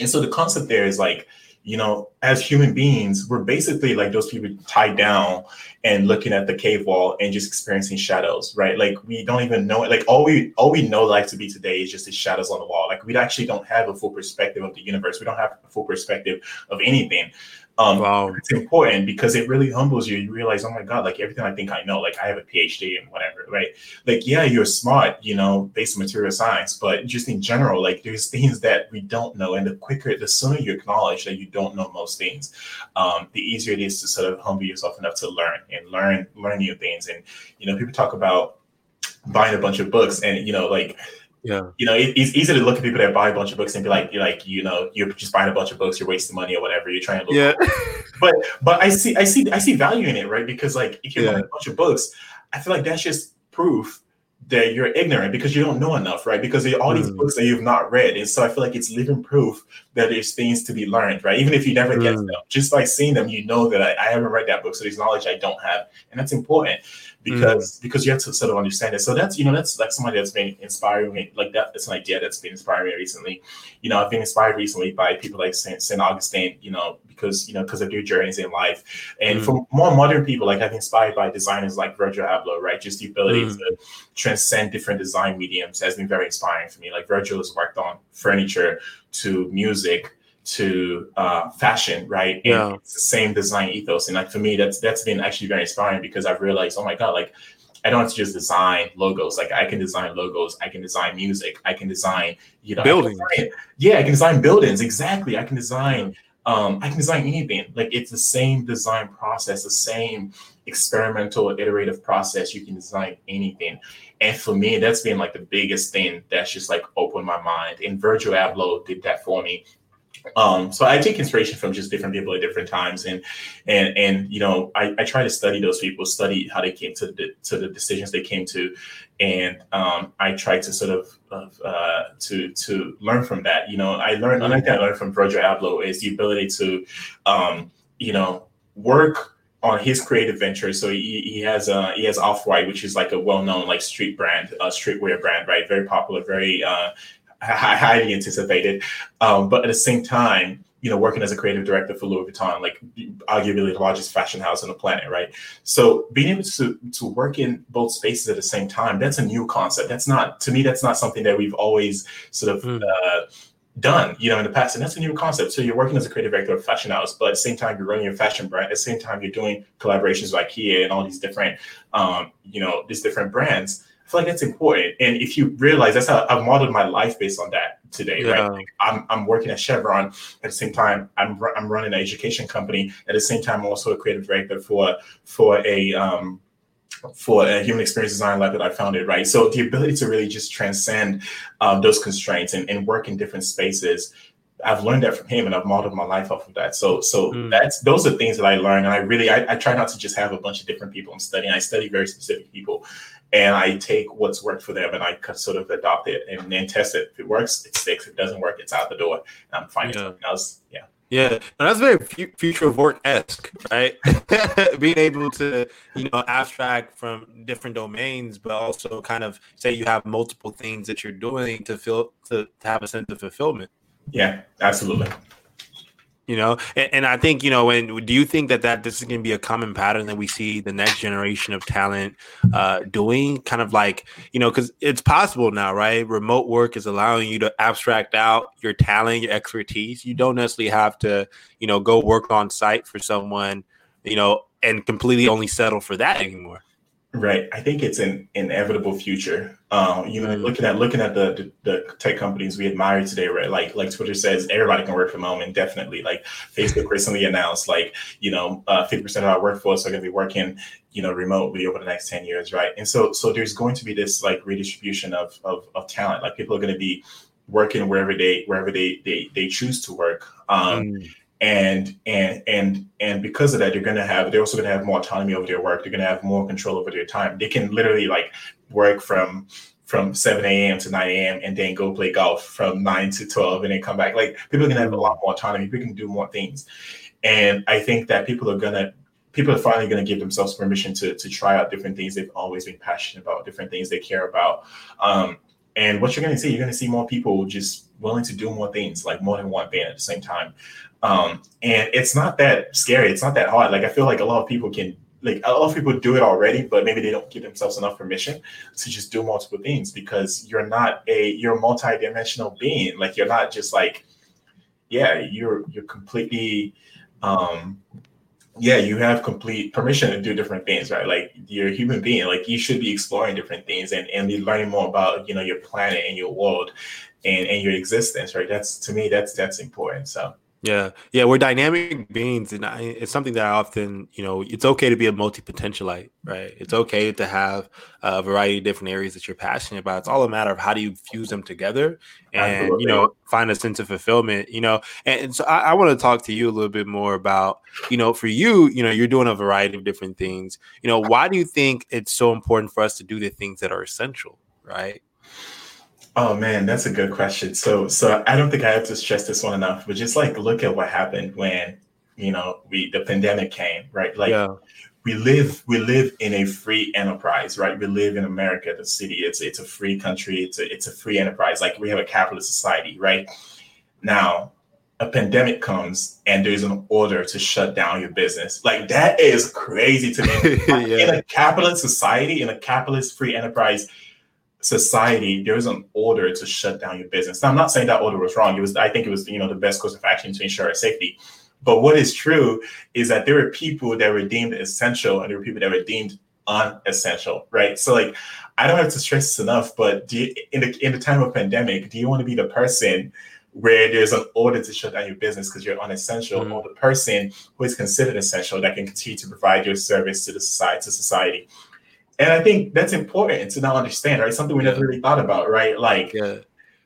And so the concept there is like, you know, as human beings, we're basically like those people tied down and looking at the cave wall and just experiencing shadows, right? Like we don't even know it. Like all we all we know life to be today is just the shadows on the wall. Like we actually don't have a full perspective of the universe. We don't have a full perspective of anything. Um, wow. It's important because it really humbles you. You realize, oh my God, like everything I think I know, like I have a PhD and whatever, right? Like, yeah, you're smart, you know, based on material science, but just in general, like there's things that we don't know. And the quicker, the sooner you acknowledge that you don't know most things, um, the easier it is to sort of humble yourself enough to learn and learn, learn new things. And, you know, people talk about buying a bunch of books and, you know, like, yeah. You know, it, it's easy to look at people that buy a bunch of books and be like, you're like, you know, you're just buying a bunch of books, you're wasting money or whatever. You're trying to look. Yeah. but but I see I see I see value in it, right? Because like if you're yeah. buying a bunch of books, I feel like that's just proof that you're ignorant because you don't know enough, right? Because all these mm. books that you've not read. And so I feel like it's living proof that there's things to be learned, right? Even if you never mm. get them, just by seeing them, you know that I, I haven't read that book. So there's knowledge I don't have. And that's important because mm. because you have to sort of understand it. So that's you know that's like somebody that's been inspiring me. Like that, it's an idea that's been inspiring me recently. You know, I've been inspired recently by people like Saint Saint Augustine. You know, because you know because of their journeys in life, and mm. for more modern people, like I've been inspired by designers like Virgil Abloh. Right, just the ability mm. to transcend different design mediums has been very inspiring for me. Like Virgil has worked on furniture to music to uh, fashion, right? And yeah. it's the same design ethos. And like for me, that's that's been actually very inspiring because I've realized, oh my god, like I don't have to just design logos. Like I can design logos, I can design music, I can design, you know, buildings. I design, yeah, I can design buildings. Exactly. I can design um, I can design anything. Like it's the same design process, the same experimental iterative process. You can design anything. And for me, that's been like the biggest thing that's just like opened my mind. And Virgil Abloh did that for me um, so I take inspiration from just different people at different times, and and and you know I, I try to study those people, study how they came to the to the decisions they came to, and um, I try to sort of uh, to to learn from that. You know, I learned another thing I learned from Virgil Abloh is the ability to um, you know work on his creative ventures. So he, he has uh he has Off White, which is like a well known like street brand, uh, streetwear brand, right? Very popular, very uh, highly anticipated. Um, but at the same time, you know, working as a creative director for Louis Vuitton, like arguably the largest fashion house on the planet, right? So being able to to work in both spaces at the same time, that's a new concept. That's not to me, that's not something that we've always sort of mm. uh, done, you know, in the past. And that's a new concept. So you're working as a creative director of fashion house, but at the same time, you're running your fashion brand. At the same time, you're doing collaborations with IKEA and all these different, um, you know, these different brands. I feel like that's important. And if you realize that's how I've modeled my life based on that today, yeah. right? Like I'm, I'm working at Chevron. At the same time, I'm, I'm running an education company. At the same time, I'm also a creative director for, for a, um, for a human experience design lab that I founded, right? So the ability to really just transcend um, those constraints and, and work in different spaces I've learned that from him and I've modeled my life off of that. So so mm. that's those are things that I learned. And I really I, I, try not to just have a bunch of different people I'm studying. I study very specific people and I take what's worked for them and I sort of adopt it and then test it. If it works, it sticks. If it doesn't work, it's out the door. And I'm finding yeah. something else. Yeah. Yeah, and that's very future of work esque, right? Being able to, you know, abstract from different domains, but also kind of say you have multiple things that you're doing to feel to, to have a sense of fulfillment. Yeah, absolutely you know? And, and, i think you know and do you think that that this is going to be a common pattern that we see the next generation of talent uh doing? Kind of like you know because it's possible now right? Remote work is allowing you to abstract out your talent your expertise. You don't necessarily have to you know go work on site for someone you know and completely only settle for that anymore Right. I think it's an inevitable future. Um, you know, looking at looking at the, the, the tech companies we admire today, right? Like like Twitter says, everybody can work from home, and definitely, like Facebook recently announced, like you know, uh, fifty uh, percent of our workforce are going to be working, you know, remotely over the next ten years, right? And so so there's going to be this like redistribution of of, of talent. Like people are going to be working wherever they wherever they they they choose to work. Um, mm and and and and because of that they're going to have they're also going to have more autonomy over their work. They're going to have more control over their time. They can literally like work from from 7 a.m to 9 a.m and then go play golf from 9 to 12 and then come back. Like people are going to have a lot more autonomy. People can do more things. And i think that people are going to people are finally going to give themselves permission to to try out different things. They've always been passionate about different things they care about. Um, and what you're going to see you're going to see more people just willing to do more things like more than one thing at the same time um, and it's not that scary. It's not that hard. Like I feel like a lot of people can like a lot of people do it already, but maybe they don't give themselves enough permission to just do multiple things because you're not a you're a multi-dimensional being. Like you're not just like, yeah, you're you're completely um yeah, you have complete permission to do different things, right? Like you're a human being, like you should be exploring different things and, and be learning more about, you know, your planet and your world and, and your existence, right? That's to me, that's that's important. So yeah, yeah, we're dynamic beings, and I, it's something that I often, you know, it's okay to be a multi potentialite, right? It's okay to have a variety of different areas that you're passionate about. It's all a matter of how do you fuse them together, and Absolutely. you know, find a sense of fulfillment. You know, and, and so I, I want to talk to you a little bit more about, you know, for you, you know, you're doing a variety of different things. You know, why do you think it's so important for us to do the things that are essential, right? Oh man, that's a good question. So so I don't think I have to stress this one enough, but just like look at what happened when you know we the pandemic came, right? Like yeah. we live we live in a free enterprise, right? We live in America, the city. It's it's a free country. It's a it's a free enterprise. Like we have a capitalist society, right? Now a pandemic comes and there's an order to shut down your business. Like that is crazy to me. yeah. In a capitalist society, in a capitalist free enterprise, society, there is an order to shut down your business. Now, I'm not saying that order was wrong. It was, I think it was, you know, the best course of action to ensure our safety. But what is true is that there were people that were deemed essential and there were people that were deemed unessential, right? So like, I don't have to stress this enough, but you, in the in the time of pandemic, do you want to be the person where there's an order to shut down your business because you're unessential, mm-hmm. or the person who is considered essential that can continue to provide your service to the society to society? And I think that's important to now understand, right? Something we never really thought about, right? Like, yeah.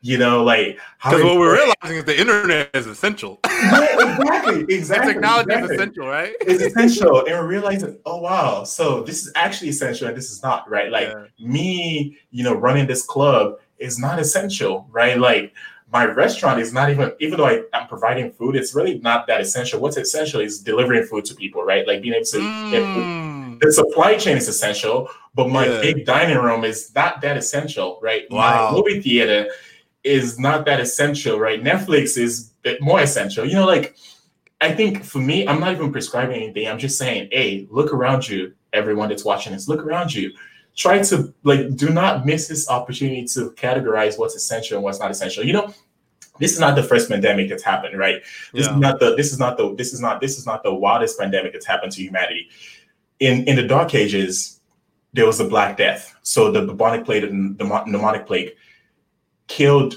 You know, like because what we're realizing is the internet is essential. yeah, exactly, exactly. technology exactly. is essential, right? It's essential, and we're realizing, oh wow, so this is actually essential, and this is not right. Like Yeah. me, you know, running this club is not essential, right? Like my restaurant is not even, even though I, I'm providing food, it's really not that essential. What's essential is delivering food to people, right? Like being able to get food Mm. The supply chain is essential, but my Yeah. big dining room is not that essential, right? Wow. My movie theater is not that essential, right? Netflix is more essential. You know, like I think for me, I'm not even prescribing anything. I'm just saying, hey, look around you, everyone that's watching this, look around you. Try to like do not miss this opportunity to categorize what's essential and what's not essential. You know, this is not the first pandemic that's happened, right? This Yeah. is not the this is not the this is not this is not the wildest pandemic that's happened to humanity. In in the dark ages, there was the Black Death. So the bubonic plague and the mo- pneumonic plague killed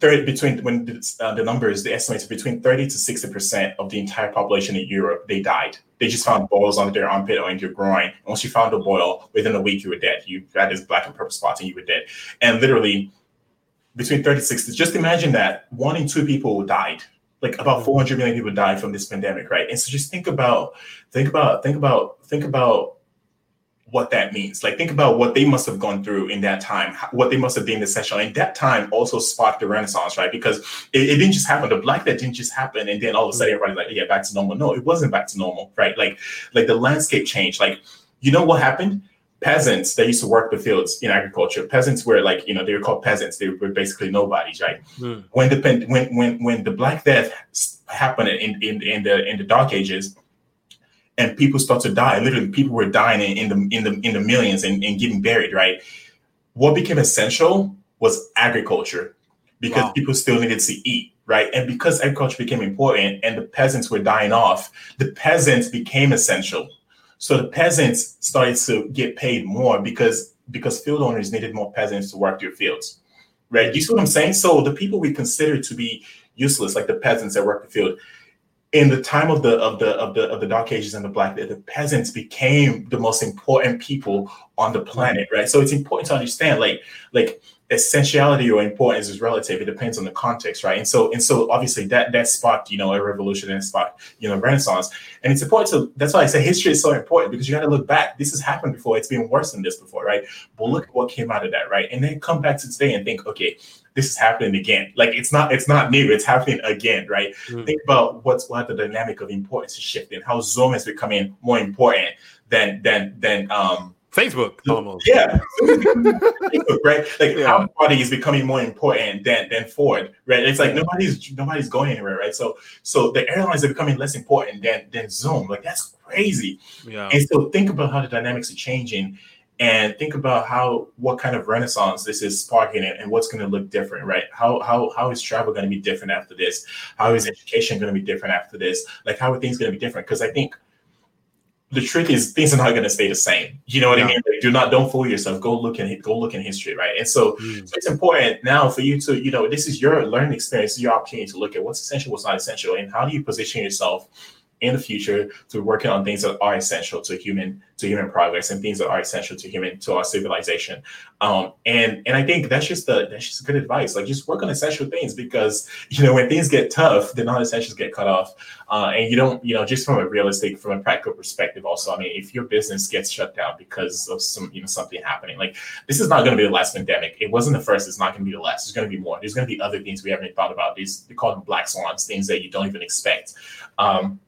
30 between when the, uh, the numbers they estimated between 30 to 60 percent of the entire population in Europe they died. They just found boils under their armpit or in your groin. And once you found a boil, within a week you were dead. You had this black and purple spots and you were dead. And literally between 30 to 60, just imagine that one in two people died. Like about mm-hmm. 400 million people died from this pandemic, right? And so just think about, think about, think about, think about what that means. Like think about what they must have gone through in that time, what they must have deemed essential. And that time also sparked the Renaissance, right? Because it, it didn't just happen. The Black that didn't just happen, and then all of a sudden mm-hmm. everybody's like, yeah, back to normal. No, it wasn't back to normal, right? Like, like the landscape changed. Like, you know what happened? Peasants that used to work the fields in agriculture. Peasants were like, you know, they were called peasants. They were basically nobodies, right? Hmm. When the when when when the Black Death happened in in in the in the Dark Ages, and people start to die. Literally, people were dying in, in the in the in the millions and, and getting buried. Right. What became essential was agriculture, because Wow. people still needed to eat. Right. And because agriculture became important, and the peasants were dying off, the peasants became essential. So the peasants started to get paid more because because field owners needed more peasants to work their fields. Right. You see what I'm saying? So the people we consider to be useless, like the peasants that work the field, in the time of the of the of the of the dark ages and the black the peasants became the most important people on the planet right so it's important to understand like like essentiality or importance is relative. It depends on the context right? And so and so obviously that that sparked you know a revolution and sparked you know renaissance. And it's important to that's why i say history is so important because you got to look back. This has happened before. It's been worse than this before right? But look at what came out of that right? And then come back to today and think okay this is happening again. Like it's not it's not new. It's happening again right? Mm. think about what's what the dynamic of importance is shifting how zoom is becoming more important than than than um Facebook almost. yeah Facebook, right like Yeah. how body is becoming more important than than ford right it's like nobody's nobody's going anywhere right so so the airlines are becoming less important than than zoom like that's crazy Yeah. and so think about how the dynamics are changing and think about how what kind of renaissance this is sparking and, and what's going to look different, right? How how how is travel going to be different after this? How is education going to be different after this? Like how are things going to be different? Because I think the truth is things are not going to stay the same. You know what I mean? Like, do not don't fool yourself. Go look in go look in history, right? And so Mm. so it's important now for you to, you know, this is your learning experience, your opportunity to look at what's essential, what's not essential, and how do you position yourself in the future to working on things that are essential to human to human progress and things that are essential to human to our civilization. Um, and and I think that's just the that's just good advice. Like just work on essential things because you know when things get tough, the non-essentials get cut off. Uh, and you don't, you know, just from a realistic, from a practical perspective, also, I mean, if your business gets shut down because of some, you know, something happening, like this is not going to be the last pandemic. It wasn't the first. It's not going to be the last. There's going to be more. There's going to be other things we haven't thought about. These they call them black swans, things that you don't even expect. Um,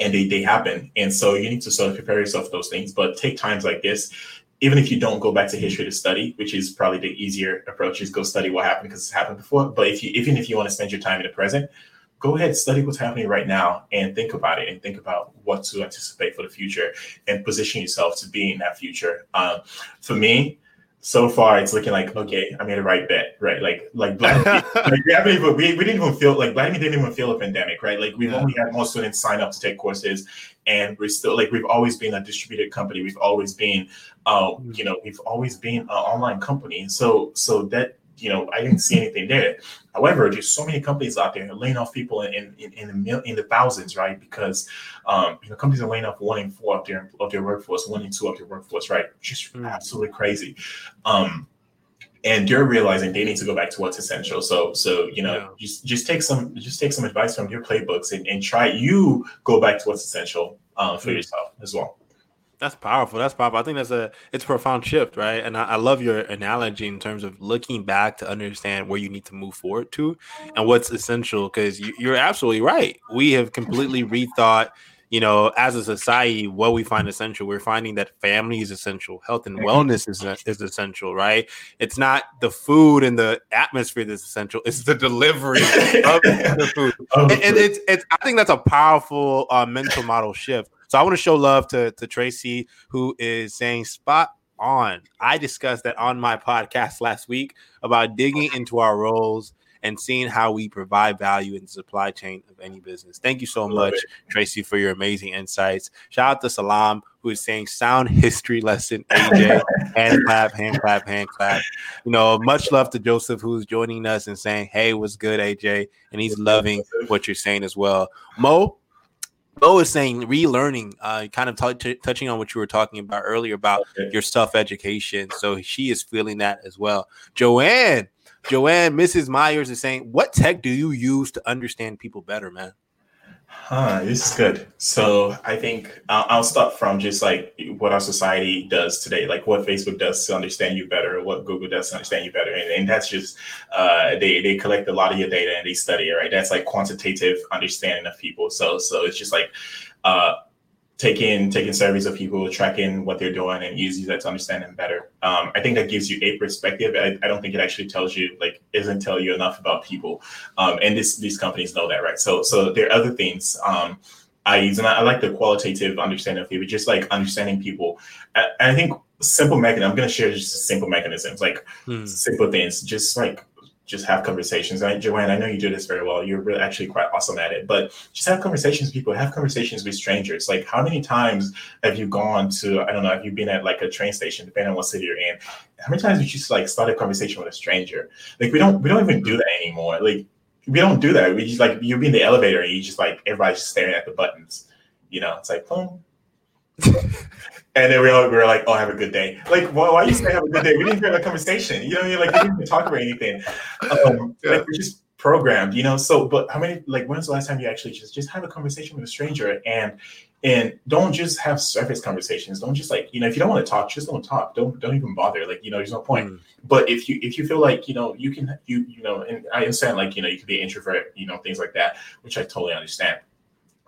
and they, they happen. And so you need to sort of prepare yourself for those things. But take times like this, even if you don't go back to history to study, which is probably the easier approach, is go study what happened because it's happened before. But if you even if you want to spend your time in the present, go ahead, study what's happening right now and think about it and think about what to anticipate for the future and position yourself to be in that future. Um, for me, so far it's looking like okay, I made a right bet, right? Like like Black like we haven't even we, we didn't even feel like Blademy didn't even feel a pandemic, right? Like we've Yeah. only had more students sign up to take courses, and we're still like we've always been a distributed company. We've always been, uh, you know, we've always been an online company. So so that you know, I didn't see anything there. However, there's so many companies out there laying off people in in, in the mil, in the thousands, right? Because um, you know, companies are laying off one in four of their of their workforce, one in two of their workforce, right? Just Mm. absolutely crazy. Um, and they're realizing they need to go back to what's essential. So, so you know, yeah. just just take some just take some advice from your playbooks and, and try you go back to what's essential uh, for mm-hmm. yourself as well. That's powerful. That's powerful. I think that's a it's a profound shift, right? And I, I, love your analogy in terms of looking back to understand where you need to move forward to and what's essential. Because you, you're absolutely right. We have completely rethought you know, as a society, what we find essential, we're finding that family is essential, health and wellness is, is essential, right? It's not the food and the atmosphere that's essential; it's the delivery of the food. and, and, it's it's. I think that's a powerful uh, mental model shift. So I want to show love to to Tracy, who is saying spot on. I discussed that on my podcast last week about digging into our roles and seeing how we provide value in the supply chain of any business. Thank you so much, Tracy, for your amazing insights. Shout out to Salam, who is saying sound history lesson, AJ, hand clap, hand clap, hand clap. You know, much love to Joseph, who's joining us and saying, Hey, what's good, AJ? And he's loving what you're saying as well. Mo, Mo is saying relearning, uh, kind of t- t- touching on what you were talking about earlier about okay. your self education. So she is feeling that as well. Joanne Joanne, Mrs. Myers is saying, "What tech do you use to understand people better, man?" Huh, this is good. So I think I'll, I'll start from just like what our society does today, like what Facebook does to understand you better, what Google does to understand you better, and, and that's just uh, they they collect a lot of your data and they study it, right? That's like quantitative understanding of people. So so it's just like uh, taking taking surveys of people, tracking what they're doing, and using that to understand them better. Um, I think that gives you a perspective. I, I, don't think it actually tells you like isn't tell you enough about people, um, and this these companies know that, right? So so there are other things. Um, I use and I, I, like the qualitative understanding of people, just like understanding people. I, I think simple mechanism. I'm going to share just simple mechanisms, like hmm. simple things, just like just have conversations. I, Joanne, I know you do this very well. You're really actually quite awesome at it. But just have conversations with people. Have conversations with strangers. Like, how many times have you gone to? I don't know. Have you been at like a train station, depending on what city you're in? How many times have you just like start a conversation with a stranger? Like, we don't we don't even do that anymore. Like, we don't do that. We just like you'll be in the elevator and you just like everybody's just staring at the buttons. You know, it's like boom. And then we were, we were like, "Oh, have a good day." Like, why, why you say "have a good day"? We didn't even have a conversation. You know, what I mean? like we didn't even talk about anything. Um, yeah. Like we're just programmed, you know. So, but how many? Like, when's the last time you actually just just have a conversation with a stranger and and don't just have surface conversations. Don't just like you know, if you don't want to talk, just don't talk. Don't don't even bother. Like you know, there's no point. Mm. But if you if you feel like you know you can you you know, and I understand like you know you could be an introvert, you know, things like that, which I totally understand.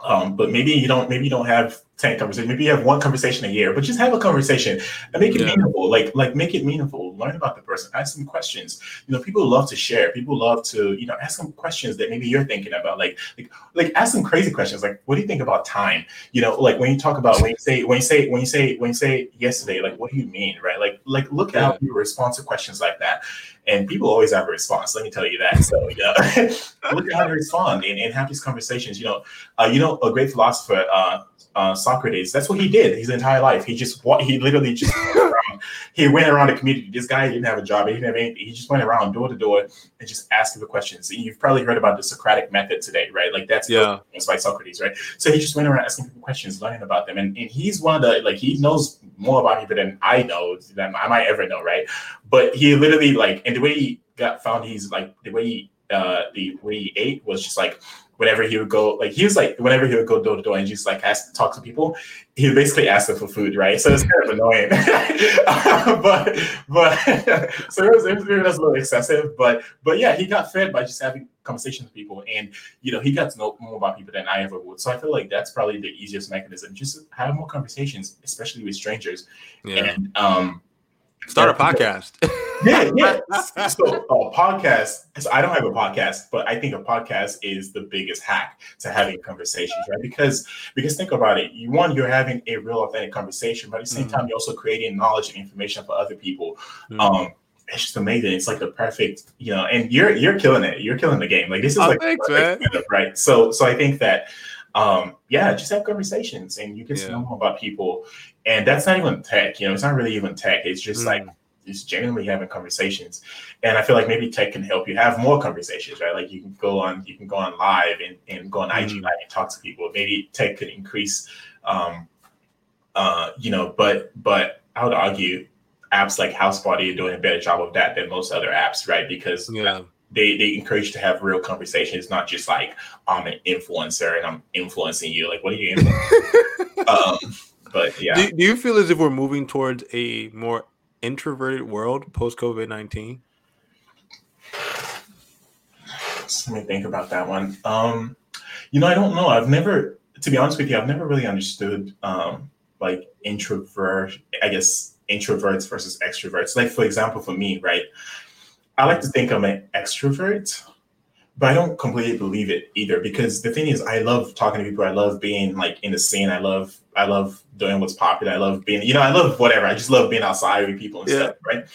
Um, but maybe you don't maybe you don't have 10 conversations. Maybe you have one conversation a year, but just have a conversation and make it yeah. meaningful. Like, like make it meaningful. Learn about the person. Ask some questions. You know, people love to share. People love to, you know, ask them questions that maybe you're thinking about. Like, like, like ask some crazy questions. Like, what do you think about time? You know, like when you talk about when you say when you say when you say when you say yesterday, like what do you mean, right? Like, like look yeah. how you respond to questions like that. And people always have a response. Let me tell you that. So, yeah, look at how they respond and, and have these conversations. You know, uh, you know, a great philosopher, uh, uh, Socrates. That's what he did his entire life. He just what he literally just he went around the community. This guy didn't have a job. He didn't have anything. He just went around door to door and just asking the questions. And you've probably heard about the Socratic method today, right? Like that's yeah, it's by Socrates, right? So he just went around asking people questions, learning about them, and, and he's one of the like he knows more about people than I know than I might ever know, right? But he literally like and the way he got found, he's like the way he uh the way he ate was just like whenever he would go, like he was like whenever he would go door to door and just like ask talk to people, he would basically ask them for food, right? So it's kind of annoying, but but so it was, it was, it was a little excessive, but but yeah, he got fed by just having conversations with people, and you know he got to know more about people than I ever would. So I feel like that's probably the easiest mechanism, just have more conversations, especially with strangers, yeah. and um Start a podcast. yeah, yeah. So a podcast. So I don't have a podcast, but I think a podcast is the biggest hack to having conversations, right? Because because think about it. You one, you're having a real authentic conversation, but at the same mm time, you're also creating knowledge and information for other people. mm Um, it's just amazing. It's like the perfect, you know, and you're you're killing it. You're killing the game. Like this is oh, like thanks, right. So so I think that um yeah, just have conversations and you get yeah. know more about people and that's not even tech. You know, it's not really even tech. It's just mm. like it's genuinely having conversations. And I feel like maybe tech can help you have more conversations, right? Like you can go on, you can go on live and, and go on mm. IG live and talk to people. Maybe tech could increase, um, uh, you know, but but I would argue apps like Houseparty are doing a better job of that than most other apps, right? Because Yeah. They they encourage you to have real conversations, not just like I'm an influencer and I'm influencing you. Like, what are you? um, but yeah, Do, do you feel as if we're moving towards a more introverted world post COVID nineteen? let me think about that one. Um, you know, I don't know. I've never, to be honest with you, I've never really understood um, like introvert. I guess introverts versus extroverts. Like for example, for me, right? I like to think I'm an extrovert, but I don't completely believe it either. Because the thing is, I love talking to people. I love being like in the scene. I love, I love doing what's popular. I love being, you know, I love whatever. I just love being outside with people and Yeah. stuff, right?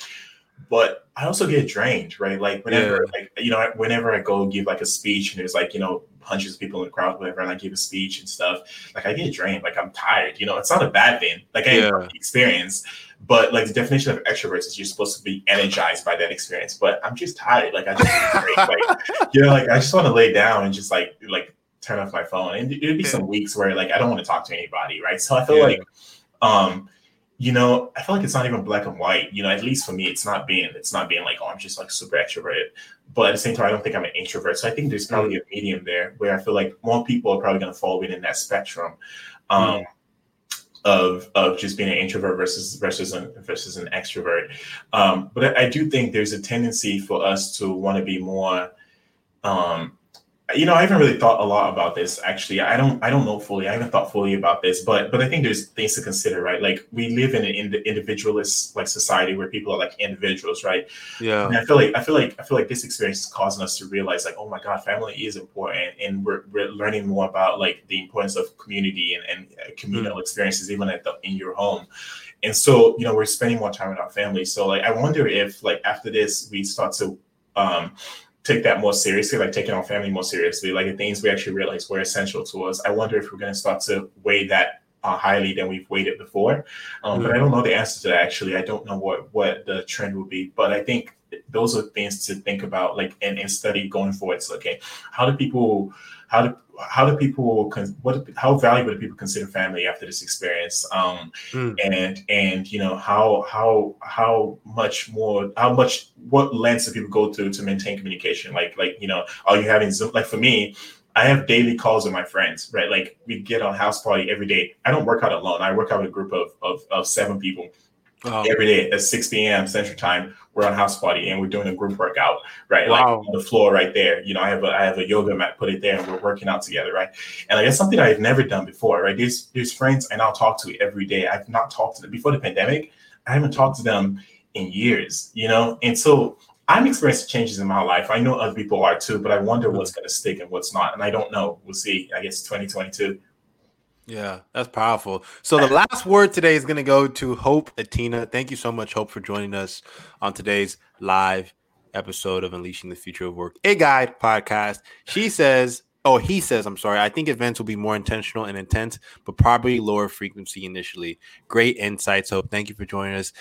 But I also get drained, right? Like whenever, like you know, whenever I go give like a speech and there's like you know hundreds of people in the crowd, whatever, and I give a speech and stuff, like I get drained. Like I'm tired. You know, it's not a bad thing. Like I Yeah. experience, but like the definition of extroverts is you're supposed to be energized by that experience. But I'm just tired. Like I just like you know, like I just want to lay down and just like like turn off my phone. And it'd be some weeks where like I don't want to talk to anybody, right? So I feel Yeah. like um you know, I feel like it's not even black and white. You know, at least for me, it's not being it's not being like, oh, I'm just like super extroverted. But at the same time, I don't think I'm an introvert. So I think there's probably a medium there where I feel like more people are probably going to fall within that spectrum um, of of just being an introvert versus versus an versus an extrovert. Um, but I, I do think there's a tendency for us to want to be more. Um, you know, I haven't really thought a lot about this. Actually, I don't. I don't know fully. I haven't thought fully about this, but but I think there's things to consider, right? Like we live in an ind- individualist like society where people are like individuals, right? Yeah. And I feel like I feel like I feel like this experience is causing us to realize like, oh my God, family is important, and we're, we're learning more about like the importance of community and, and uh, communal experiences even at the in your home. And so, you know, we're spending more time with our family. So like I wonder if like after this we start to um take that more seriously, like taking our family more seriously, like the things we actually realize were essential to us. I wonder if we're going to start to weigh that uh, highly than we've weighted before. Um, But I don't know the answer to that. Actually, I don't know what what the trend will be. But I think those are things to think about, like and, and study going forward. So, okay, how do people, how do how do people what how valuable do people consider family after this experience? Um, Mm. and and you know how how how much more how much what lengths do people go through to maintain communication? Like like you know, are you having Zoom? Like for me, I have daily calls with my friends, right? Like we get on Houseparty every day. I don't work out alone. I work out with a group of of, of seven people Oh, every day at 6 p.m. Central Time. We're on Houseparty and we're doing a group workout, right? Wow. Like on the floor right there. You know, I have a I have a yoga mat, put it there, and we're working out together, right? And like that's something I've never done before, right? There's there's friends I now talk to every day. I've not talked to them before the pandemic. I haven't talked to them in years, you know, and so I'm experiencing changes in my life. I know other people are too, but I wonder what's going to stick and what's not, and I don't know. We'll see. I guess 2022. Yeah, that's powerful. So the last word today is going to go to Hope Atina. Thank you so much, Hope, for joining us on today's live episode of Unleashing the Future of Work, a guide podcast. She says, oh, he says, I'm sorry. I think events will be more intentional and intense, but probably lower frequency initially. Great insights, Hope. Thank you for joining us.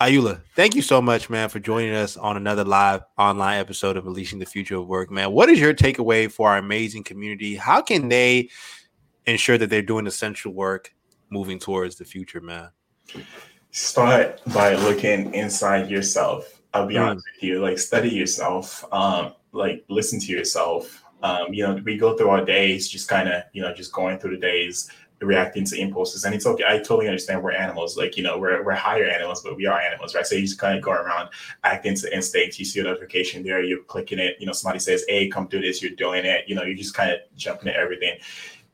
Ayoola, thank you so much, man, for joining us on another live online episode of Unleashing the Future of Work, man. What is your takeaway for our amazing community? How can they ensure that they're doing essential work moving towards the future, man? start by looking inside yourself. I'll be Mm. honest with you, like study yourself, um, like listen to yourself. Um, you know, we go through our days just kind of, you know, just going through the days, reacting to impulses. And it's okay. I totally understand we're animals. Like, you know, we're, we're higher animals, but we are animals, right? So you just kind of go around acting to instincts. You see a notification there, you're clicking it. You know, somebody says, hey, come do this, you're doing it. You know, you're just kind of jumping at everything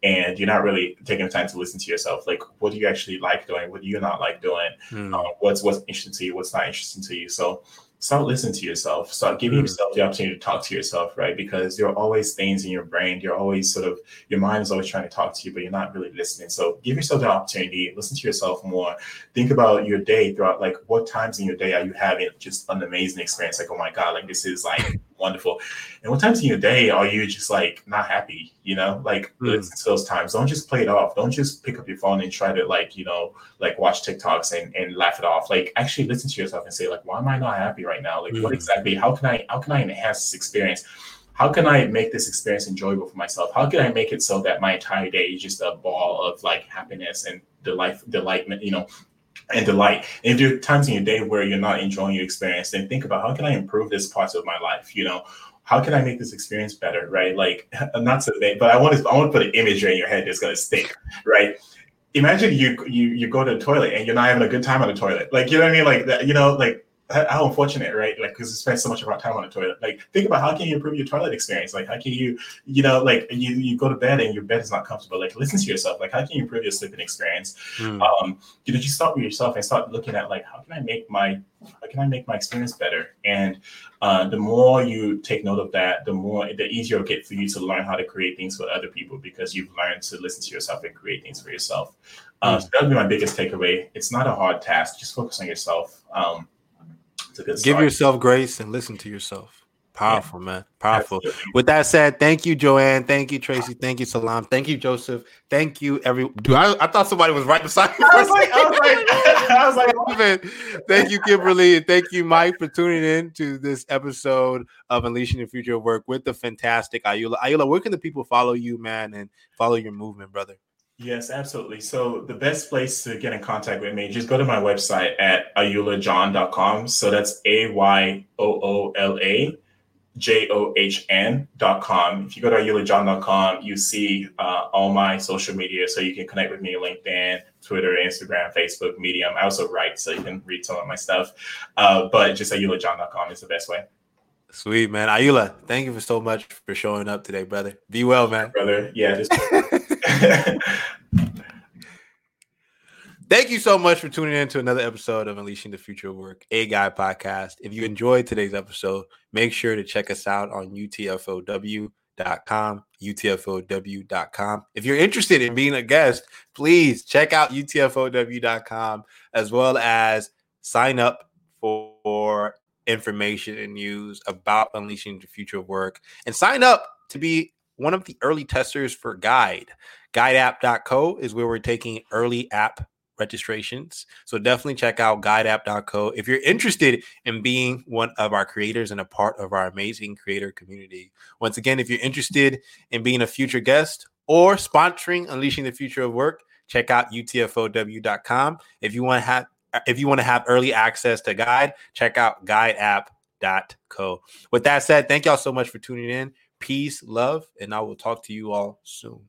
and you're not really taking the time to listen to yourself. Like, what do you actually like doing? What do you not like doing? Uh, what's what's interesting to you? What's not interesting to you? So start listening to yourself. Start giving Mm. yourself the opportunity to talk to yourself, right? Because there are always things in your brain. You're always sort of your mind is always trying to talk to you, but you're not really listening. So give yourself the opportunity. Listen to yourself more. Think about your day throughout. Like, what times in your day are you having just an amazing experience? Like, oh my god, like this is like wonderful. And what times in your day are you just like not happy? You know, like Mm. listen to those times. Don't just play it off. Don't just pick up your phone and try to like you know like watch TikToks and, and laugh it off. Like actually listen to yourself and say like, why am I not happy right now? Like what Mhm. exactly? How can I how can I enhance this experience? How can I make this experience enjoyable for myself? How can I make it so that my entire day is just a ball of like happiness and delight, delightment, you know, and delight. And if there are times in your day where you're not enjoying your experience, then think about how can I improve this part of my life? You know, how can I make this experience better? Right. Like not to make, but I want to I want to put an image in your head that's gonna stick, right? Imagine you you you go to the toilet and you're not having a good time on the toilet. Like you know what I mean? Like that, you know, like how unfortunate, right? Like, because we spend so much of our time on the toilet. Like, think about how can you improve your toilet experience? Like, how can you, you know, like you you go to bed and your bed is not comfortable. Like, listen to yourself. Like, how can you improve your sleeping experience? Mm. Um, you know, just start with yourself and start looking at like, how can I make my how can I make my experience better? And uh, the more you take note of that, the more the easier it get for you to learn how to create things for other people because you've learned to listen to yourself and create things for yourself. Um, so that would be my biggest takeaway. It's not a hard task. Just focus on yourself. Um, Give yourself grace and listen to yourself. Powerful, yeah. man. Powerful. Absolutely. With that said, thank you, Joanne. Thank you, Tracy. Thank you, Salam. Thank you, Joseph. Thank you, every. Dude, I, I thought somebody was right beside me. I was like, I was like, I was like, thank you, Kimberly, and thank you, Mike, for tuning in to this episode of Unleashing the Future of Work with the fantastic Ayoola. Ayoola, where can the people follow you, man, and follow your movement, brother? Yes, absolutely. So the best place to get in contact with me, just go to my website at ayoolajohn.com. So that's A Y O O L A J O H N.com. If you go to ayoolajohn.com, you see uh, all my social media. So you can connect with me LinkedIn, Twitter, Instagram, Facebook, Medium. I also write, so you can read some of my stuff. Uh, but just ayoolajohn.com is the best way. Sweet man, Ayoola, thank you for so much for showing up today, brother. Be well, man. Brother, yeah. Just- Thank you so much for tuning in to another episode of Unleashing the Future of Work, a Guide podcast. If you enjoyed today's episode, make sure to check us out on utfow.com, utfow.com. If you're interested in being a guest, please check out utfow.com as well as sign up for information and news about unleashing the future of work and sign up to be one of the early testers for Guide. GuideApp.co is where we're taking early app registrations. So definitely check out guideapp.co if you're interested in being one of our creators and a part of our amazing creator community. Once again, if you're interested in being a future guest or sponsoring Unleashing the Future of Work, check out utfow.com. If you want to have if you want to have early access to Guide, check out guideapp.co. With that said, thank y'all so much for tuning in. Peace, love, and I will talk to you all soon.